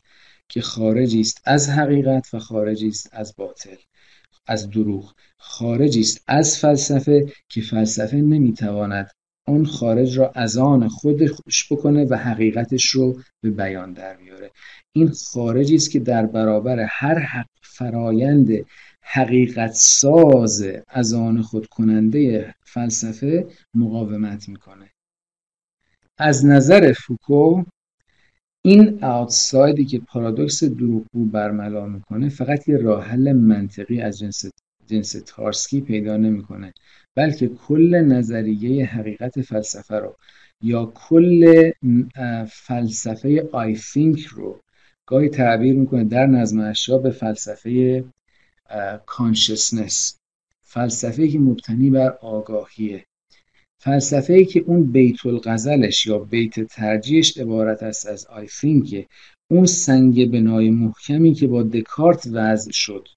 [SPEAKER 2] که خارجی است از حقیقت و خارجی است از باطل از دروغ. خارجی است از فلسفه که فلسفه نمی‌تواند اون خارج را از آن خودش بکنه و حقیقتش رو به بیان در بیاره. این خارجی است که در برابر هر حق فرایند حقیقت ساز از آن خود کننده فلسفه مقاومت می‌کنه. از نظر فوکو این اوتسایدی که پارادوکس دروغگو برملا می‌کنه فقط یه راه حل منطقی از جنس جنس تارسکی پیدا نمی‌کنه بلکه کل نظریه حقیقت فلسفه رو یا کل فلسفه I think رو گاهی تعبیر می‌کنه در نظم اشیا به فلسفه consciousness فلسفه که مبتنی بر آگاهیه. فلسفه ای که اون بیت الغزلش یا بیت ترجیحش عبارت است از I think اون سنگ بنای محکمی که با دکارت وضع شد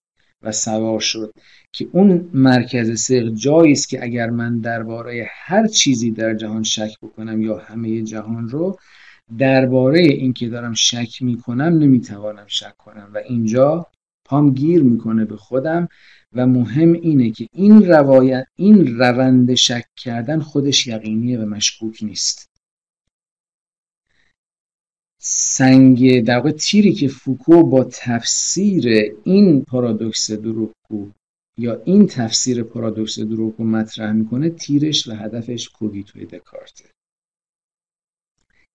[SPEAKER 2] و سوار شد که اون مرکز سر جایی است که اگر من درباره هر چیزی در جهان شک بکنم یا همه جهان رو درباره اینکه دارم شک می‌کنم نمی‌توانم شک کنم. و اینجا پام گیر می‌کنه به خودم و مهم اینه که این روایت این روند شک کردن خودش یقینیه و مشکوک نیست. سنگ در واقع تیری که فوکو با تفسیر این پارادوکس دروغگو یا این تفسیر پارادوکس دروغگو مطرح می‌کنه تیرش و هدفش کوگیتوی دکارته.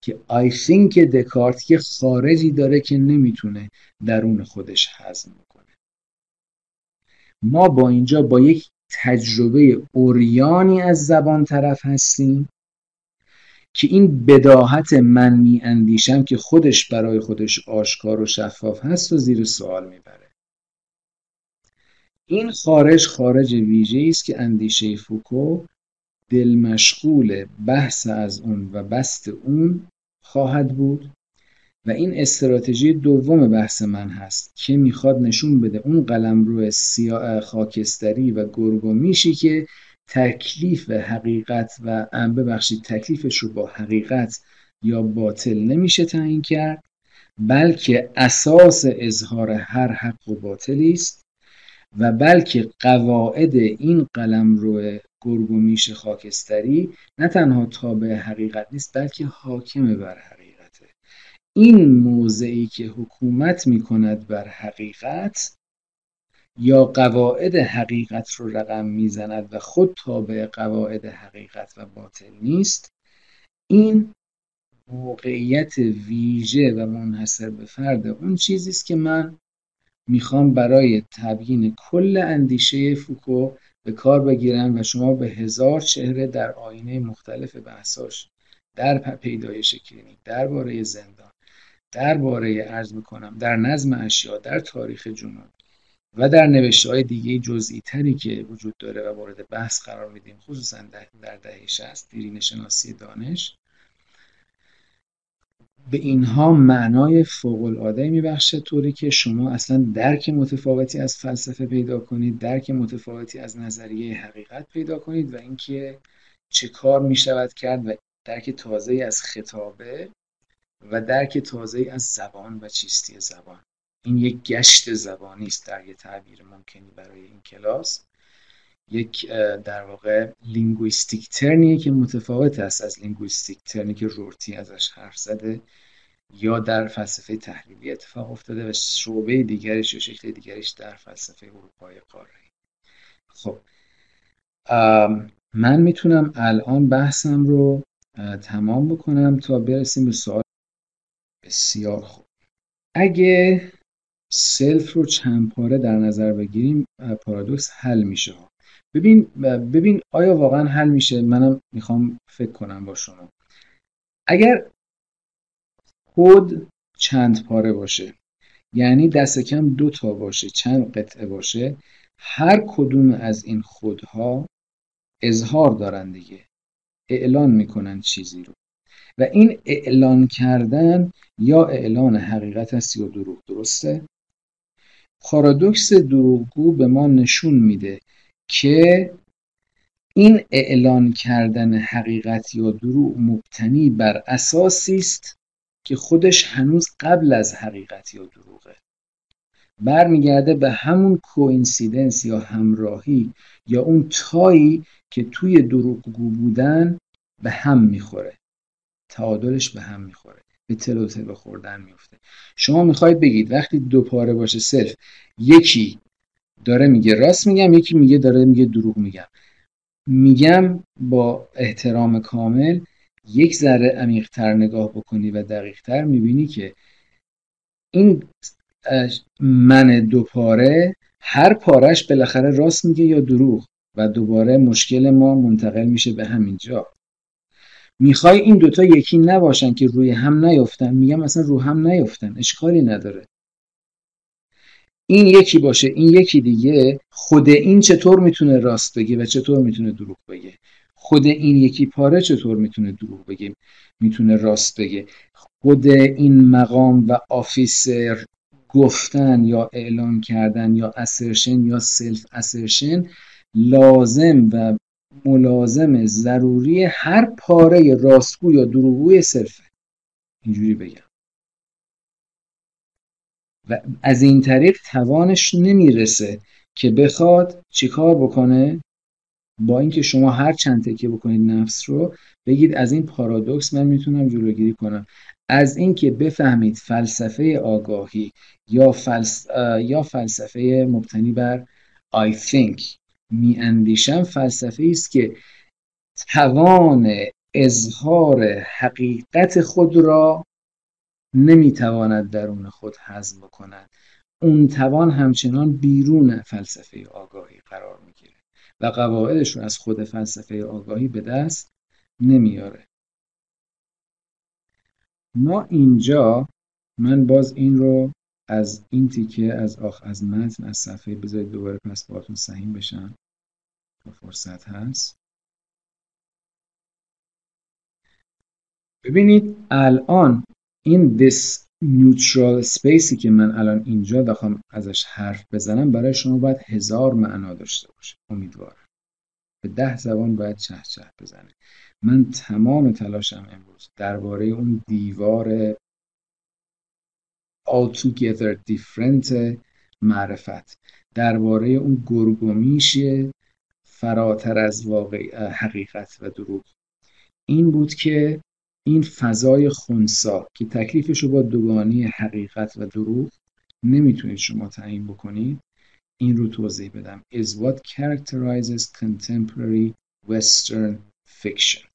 [SPEAKER 2] که آی think دکارت یه خارجی داره که نمی‌تونه درون خودش هضم ما با اینجا با یک تجربه اوریانی از زبان طرف هستیم که این بداهت من می اندیشم که خودش برای خودش آشکار و شفاف هست و زیر سوال می‌بره. این خارج خارج ویژه است که اندیشه فوکو دل مشغول بحث از اون و بست اون خواهد بود. و این استراتژی دوم بحث من هست که می‌خواد نشون بده اون قلم روی خاکستری و گرگومیشی که تکلیف حقیقت و ببخشید تکلیفش رو با حقیقت یا باطل نمیشه تعیین کرد بلکه اساس اظهار هر حق و باطلی است و بلکه قواعد این قلم رو گرگ و میش خاکستری نه تنها تابع حقیقت نیست بلکه حاکم بر حقیقته این موضعی که حکومت می‌کند بر حقیقت یا قواعد حقیقت رو رقم می‌زند و خود تابع قواعد حقیقت و باطل نیست این موقعیت ویژه و منحصر به فرد اون چیزی است که من می‌خوام برای تبیین کل اندیشه فوکو به کار بگیرم و شما به هزار چهره در آینه مختلف بحثاش در پیدایش کلینیک درباره زندان درباره عرض می‌کنم در نظم اشیا در تاریخ جنون و در نوشته های دیگه جزئی تری که وجود داره و مورد بحث قرار میدیم خصوصا در دهه 60 دیرین شناسی دانش به اینها معنای فوق العاده میبخشه طوری که شما اصلا درک متفاوتی از فلسفه پیدا کنید درک متفاوتی از نظریه حقیقت پیدا کنید و اینکه چه کار می‌شود کرد و درک تازه از خطابه و درک تازه از زبان و چیستی زبان. این یک گشت زبانی است در یه تعبیر ممکنی برای این کلاس. یک در واقع linguistic turn یه که متفاوت است از linguistic turn ی که رورتی ازش حرف زده یا در فلسفه تحلیلی اتفاق افتاده و شعبه دیگرش یا شکل دیگرش در فلسفه اروپای قاره خب من می‌تونم الان بحثم رو تمام بکنم تا برسیم به سوال بسیار خوب. اگه سلف رو چند پاره در نظر بگیریم پارادوکس حل میشه. ببین ببین آیا واقعا حل میشه؟ منم می‌خوام فکر کنم با شما. اگر خود چند پاره باشه یعنی دست کم دو تا باشه چند قطعه باشه هر کدوم از این خودها اظهار دارن دیگه. اعلان می‌کنن چیزی رو. و این اعلان کردن یا اعلان حقیقت است یا دروغ درسته؟ پارادوکس دروغگو به ما نشون میده که این اعلان کردن حقیقت یا دروغ مبتنی بر اساسی است که خودش هنوز قبل از حقیقت یا دروغه. برمیگرده به همون کوینسیدنس یا همراهی یا اون تایی که توی دروغگو بودن به هم می‌خوره. تعادلش به هم می‌خوره. به تل و تل خوردن میفته شما می‌خواید بگید وقتی دو پاره باشه صرف یکی داره میگه راست میگم یکی میگه داره میگه دروغ میگم. میگم با احترام کامل یک ذره عمیقتر نگاه بکنی و دقیقتر می‌بینی که این من دو پاره هر پارش بالاخره راست میگه یا دروغ و دوباره مشکل ما منتقل میشه به همین جا. می‌خوای این دوتا یکی نباشن که روی هم نیفتن میگم مثلا رو هم نیفتن اشکالی نداره. این یکی باشه این یکی دیگه خود این چطور می‌تونه راست بگه و چطور می‌تونه دروغ بگه؟ خود این یکی پاره چطور می‌تونه دروغ بگه؟ می‌تونه راست بگه. خود این مقام و office گفتن یا اعلام کردن یا assertion یا self assertion لازم و ملازم ضروری هر پاره راستگو یا دروغگوی صرفه اینجوری بگم. و از این طریق توانش نمی‌رسه که بخواد چیکار بکنه؟ با اینکه شما هر چند تکیه بکنید نفس رو بگید از این پارادوکس من می‌تونم جلوگیری کنم. از اینکه بفهمید فلسفه آگاهی یا, فلس... یا فلسفه مبتنی بر I think می اندیشم فلسفه است که توان اظهار حقیقت خود را نمی‌تواند درون خود هضم کند. اون توان همچنان بیرون فلسفه آگاهی قرار می‌گیره و قواعدش رو از خود فلسفه آگاهی به دست نمیاره. ما اینجا من باز این رو از این تیکه از آخ از متن از صفحه بذارید دوباره پس باهاتون سهیم بشن تا فرصت هست. ببینید الان این this neutral spacey که من الان اینجا بخوام ازش حرف بزنم برای شما باید هزار معنا داشته باشه. امیدوارم. به ده زبان باید چه چه بزنه. من تمام تلاشم امروز درباره اون دیوار altogether different معرفت. درباره اون گرگومیش فراتر از واقع حقیقت و دروغ. این بود که این فضای خونسا که تکلیفش رو با دوگانی حقیقت و دروغ نمی‌تونید شما تعیین بکنید این رو توضیح بدم. Is what characterizes contemporary western fiction.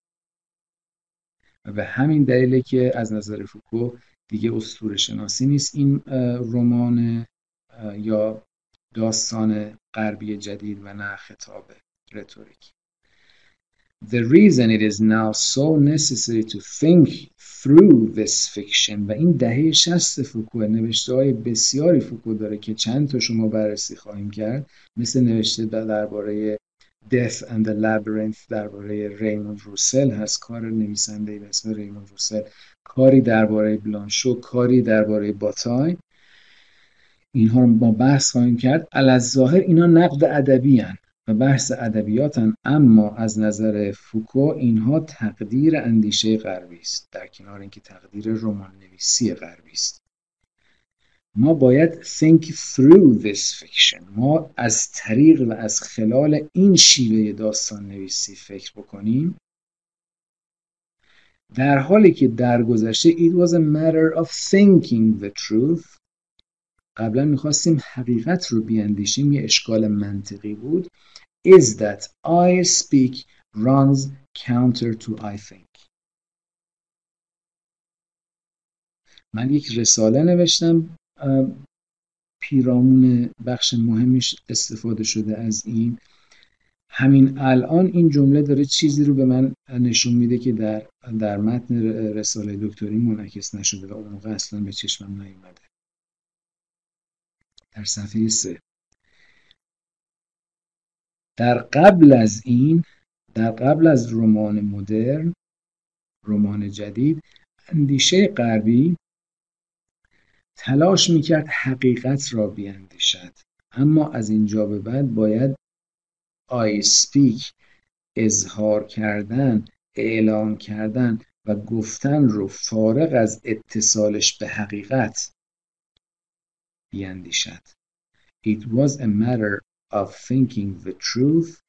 [SPEAKER 2] و به همین دلیله که از نظر فوکو دیگه اسطوره شناسی نیست. این رمان یا داستان غربی جدید و نه خطاب رتوریک. The reason it is now so necessary to think through this fiction و این دهه شست فوکو نوشته های بسیاری فوکو داره که چند تا شما بررسی خواهیم کرد. مثل نوشته درباره Death and the Labyrinth درباره ریموند روسل هست. کار نویسنده به اسم ریموند روسل. کاری درباره بلانشو کاری درباره باتای. اینها رو ما بحث خواهیم کرد. ظاهر اینا نقد ادبی و بحث ادبیاتن اما از نظر فوکو اینها تقدیر اندیشه غربی است در کنار اینکه تقدیر رمان نویسی غربی است. ما باید think through this fiction. ما از طریق و از خلال این شیوه داستان نویسی فکر بکنیم. در حالی که در گذشته it was a matter of thinking the truth قبلا می‌خواستیم حقیقت رو بیاندیشیم یه اشکال منطقی بود. Is that I speak runs counter to I think. من یک رساله نوشتم پیرامون بخش مهمیش استفاده شده از این. همین الان این جمله داره چیزی رو به من نشون میده که در در متن رساله دکتری منعکس نشده و اون موقع اصلا به چشمم نیومده. در صفحه سه. در قبل از این در قبل از رمان مدرن رمان جدید اندیشه غربی تلاش می‌کرد حقیقت را بیاندیشد. اما از اینجا به بعد باید آی سپیک اظهار کردن اعلام کردن و گفتن رو فارغ از اتصالش به حقیقت بیاندیشد. It was a matter of thinking the truth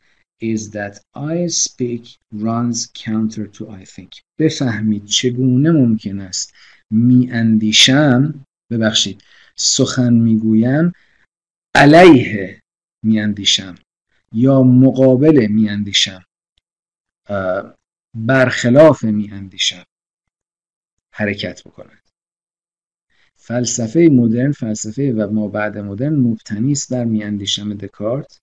[SPEAKER 2] is that I speak runs counter to I think. بفهمید چگونه ممکن است می اندیشم ببخشید سخن می‌گویم علیه میاندیشم. یا مقابل میاندیشم برخلاف میاندیشم حرکت بکند فلسفه مدرن فلسفه و ما بعد مدرن مبتنی است بر میاندیشم دکارت.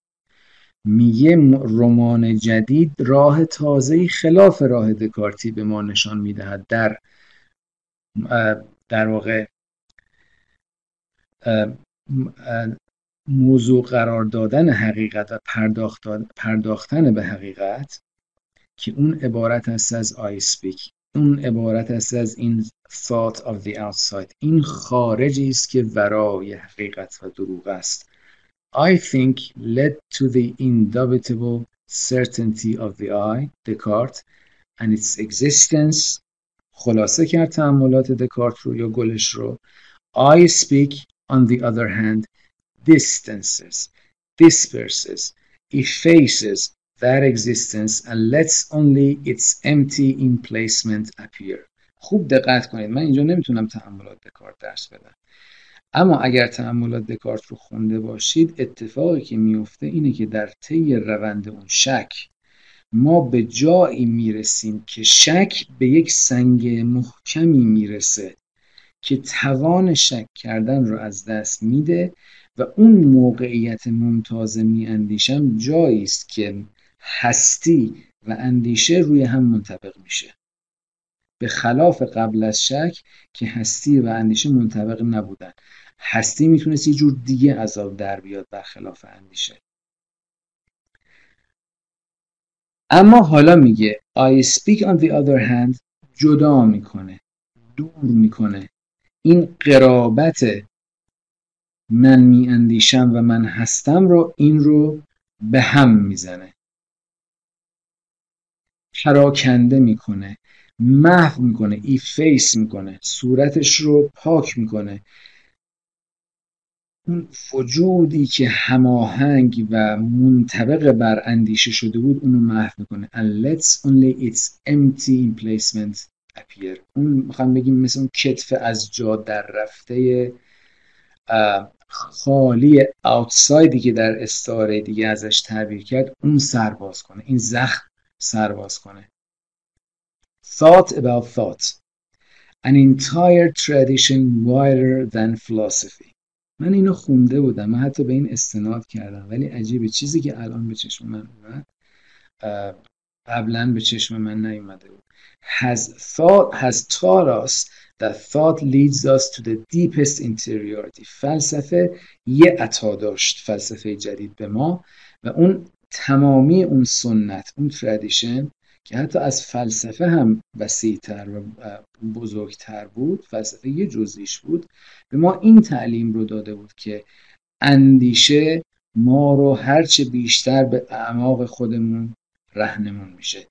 [SPEAKER 2] میگه رمان جدید راه تازه خلاف راه دکارتی به ما نشان می‌دهد در در واقع موضوع قرار دادن حقیقت و پرداختن به حقیقت که اون عبارت است از I speak. اون عبارت است از این thought of the outside. این خارجی است که ورای حقیقت و دروغ است. I think led to the indubitable certainty of the I Descartes and its existence. خلاصه کرد تعملات دکارت رو یا گلش رو. I speak on the other hand distances disperses effaces that existence and lets only its empty emplacement appear. خوب دقت کنید. من اینجا نمی‌تونم تعملات دکارت درس بدم. اما اگر تعملات دکارت رو خونده باشید اتفاقی که میفته اینه که در طی روند اون شک ما به جایی می‌رسیم که شک به یک سنگ محکمی می‌رسه که توان شک کردن رو از دست میده و اون موقعیت ممتاز میاندیشم جایی است که هستی و اندیشه روی هم منطبق میشه. به خلاف قبل از شک که هستی و اندیشه منطبق نبودن. هستی می‌تونست یه جور دیگه عذاب در بیاد برخلاف اندیشه. اما حالا میگه I speak on the other hand جدا می‌کنه دور می‌کنه. این قرابت من میاندیشم و من هستم رو این رو به هم می‌زنه. پراکنده می‌کنه محو می‌کنه ایفیس می‌کنه صورتش رو پاک می‌کنه. اون وجودی که هماهنگ و منطبق بر اندیشه شده بود اونو محو می‌کنه. And lets only its empty emplacement appear. اون می‌خوام بگیم مثل اون کتف از جا در رفته خالی اوتسایدی که در استعاره دیگه ازش تعبیر کرد اون سرباز کنه این زخم سرباز کنه. Thought about thought. An entire tradition wider than philosophy. من اینو خونده بودم من حتی به این استناد کردم ولی عجیبه. چیزی که الان به چشم من اومد قبلا به چشم من نیومده بود. Has thought has taught us that thought leads us to the deepest interiority. فلسفه یه عطا داشت فلسفه جدید به ما و اون تمامی اون سنت اون تردیشن که حتی از فلسفه هم وسیعتر و بزرگتر بود فلسفه یه جزیش بود به ما این تعلیم رو داده بود که اندیشه ما رو هرچه بیشتر به اعماق خودمون رهنمون میشه.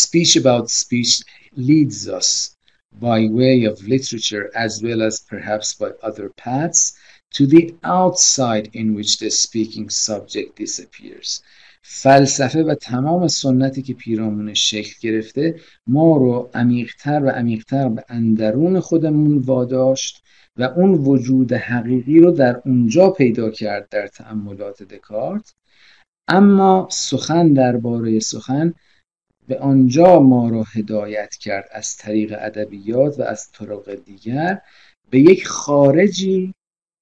[SPEAKER 2] Speech about speech leads us by way of literature as well as perhaps by other paths to the outside in which the speaking subject disappears. فلسفه و تمام سنتی که پیرامونش شکل گرفته ما رو عمیقتر و عمیقتر به اندرون خودمون واداشت و اون وجود حقیقی رو در اونجا پیدا کرد در تأملات دکارت. اما سخن درباره سخن به آنجا ما رو هدایت کرد از طریق ادبیات و از طرق دیگر به یک خارجی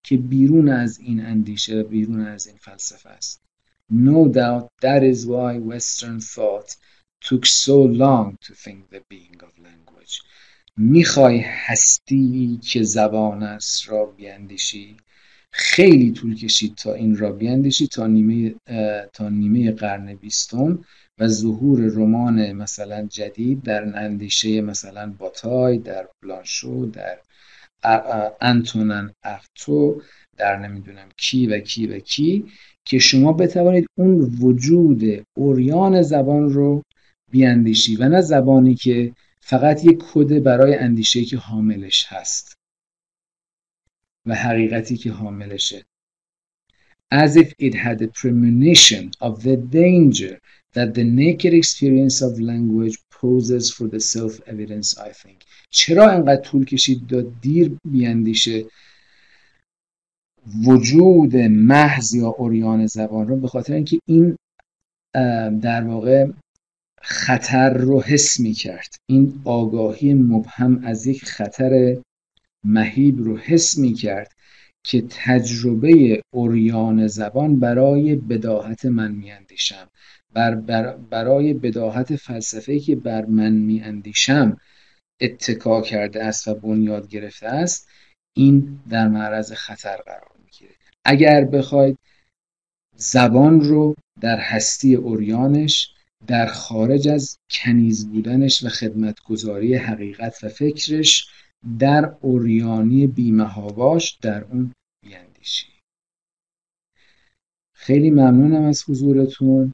[SPEAKER 2] که بیرون از این اندیشه و بیرون از این فلسفه است. No doubt that is why Western thought took so long to think the being of language. می‌خوای هستی که زبان است را بیندیشی خیلی طول کشید تا این را بیندیشی تا نیمه, تا نیمه قرن بیستم. و ظهور رمان مثلا جدید در اندیشه مثلا باتای در بلانشو در انتونن ارتو در نمی‌دونم کی و کی و کی که شما بتوانید اون وجود اوریان زبان رو بیاندیشی و نه زبانی که فقط یک کد برای اندیشه که حاملش هست و حقیقتی که حاملشه. As if it had a premonition of the danger that the naked experience of language poses for the self-evidence I think. چرا انقدر طول کشید داد دیر بیاندیشه وجود محض یا اوریان زبان رو؟ به خاطر اینکه این در واقع خطر رو حس می کرد این آگاهی مبهم از یک خطر مهیب رو حس می کرد که تجربه اوریان زبان برای بداهت من میاندیشم. بر, بر برای بداهت فلسفه که بر من میاندیشم اتکا کرده است و بنیاد گرفته است این در معرض خطر قرار می‌گیره. اگر بخواید زبان رو در هستی اوریانش در خارج از کنیز بودنش و خدمتگذاری حقیقت و فکرش در اوریانی بیمهاباش در اون بیندیشی خیلی ممنونم از حضورتون.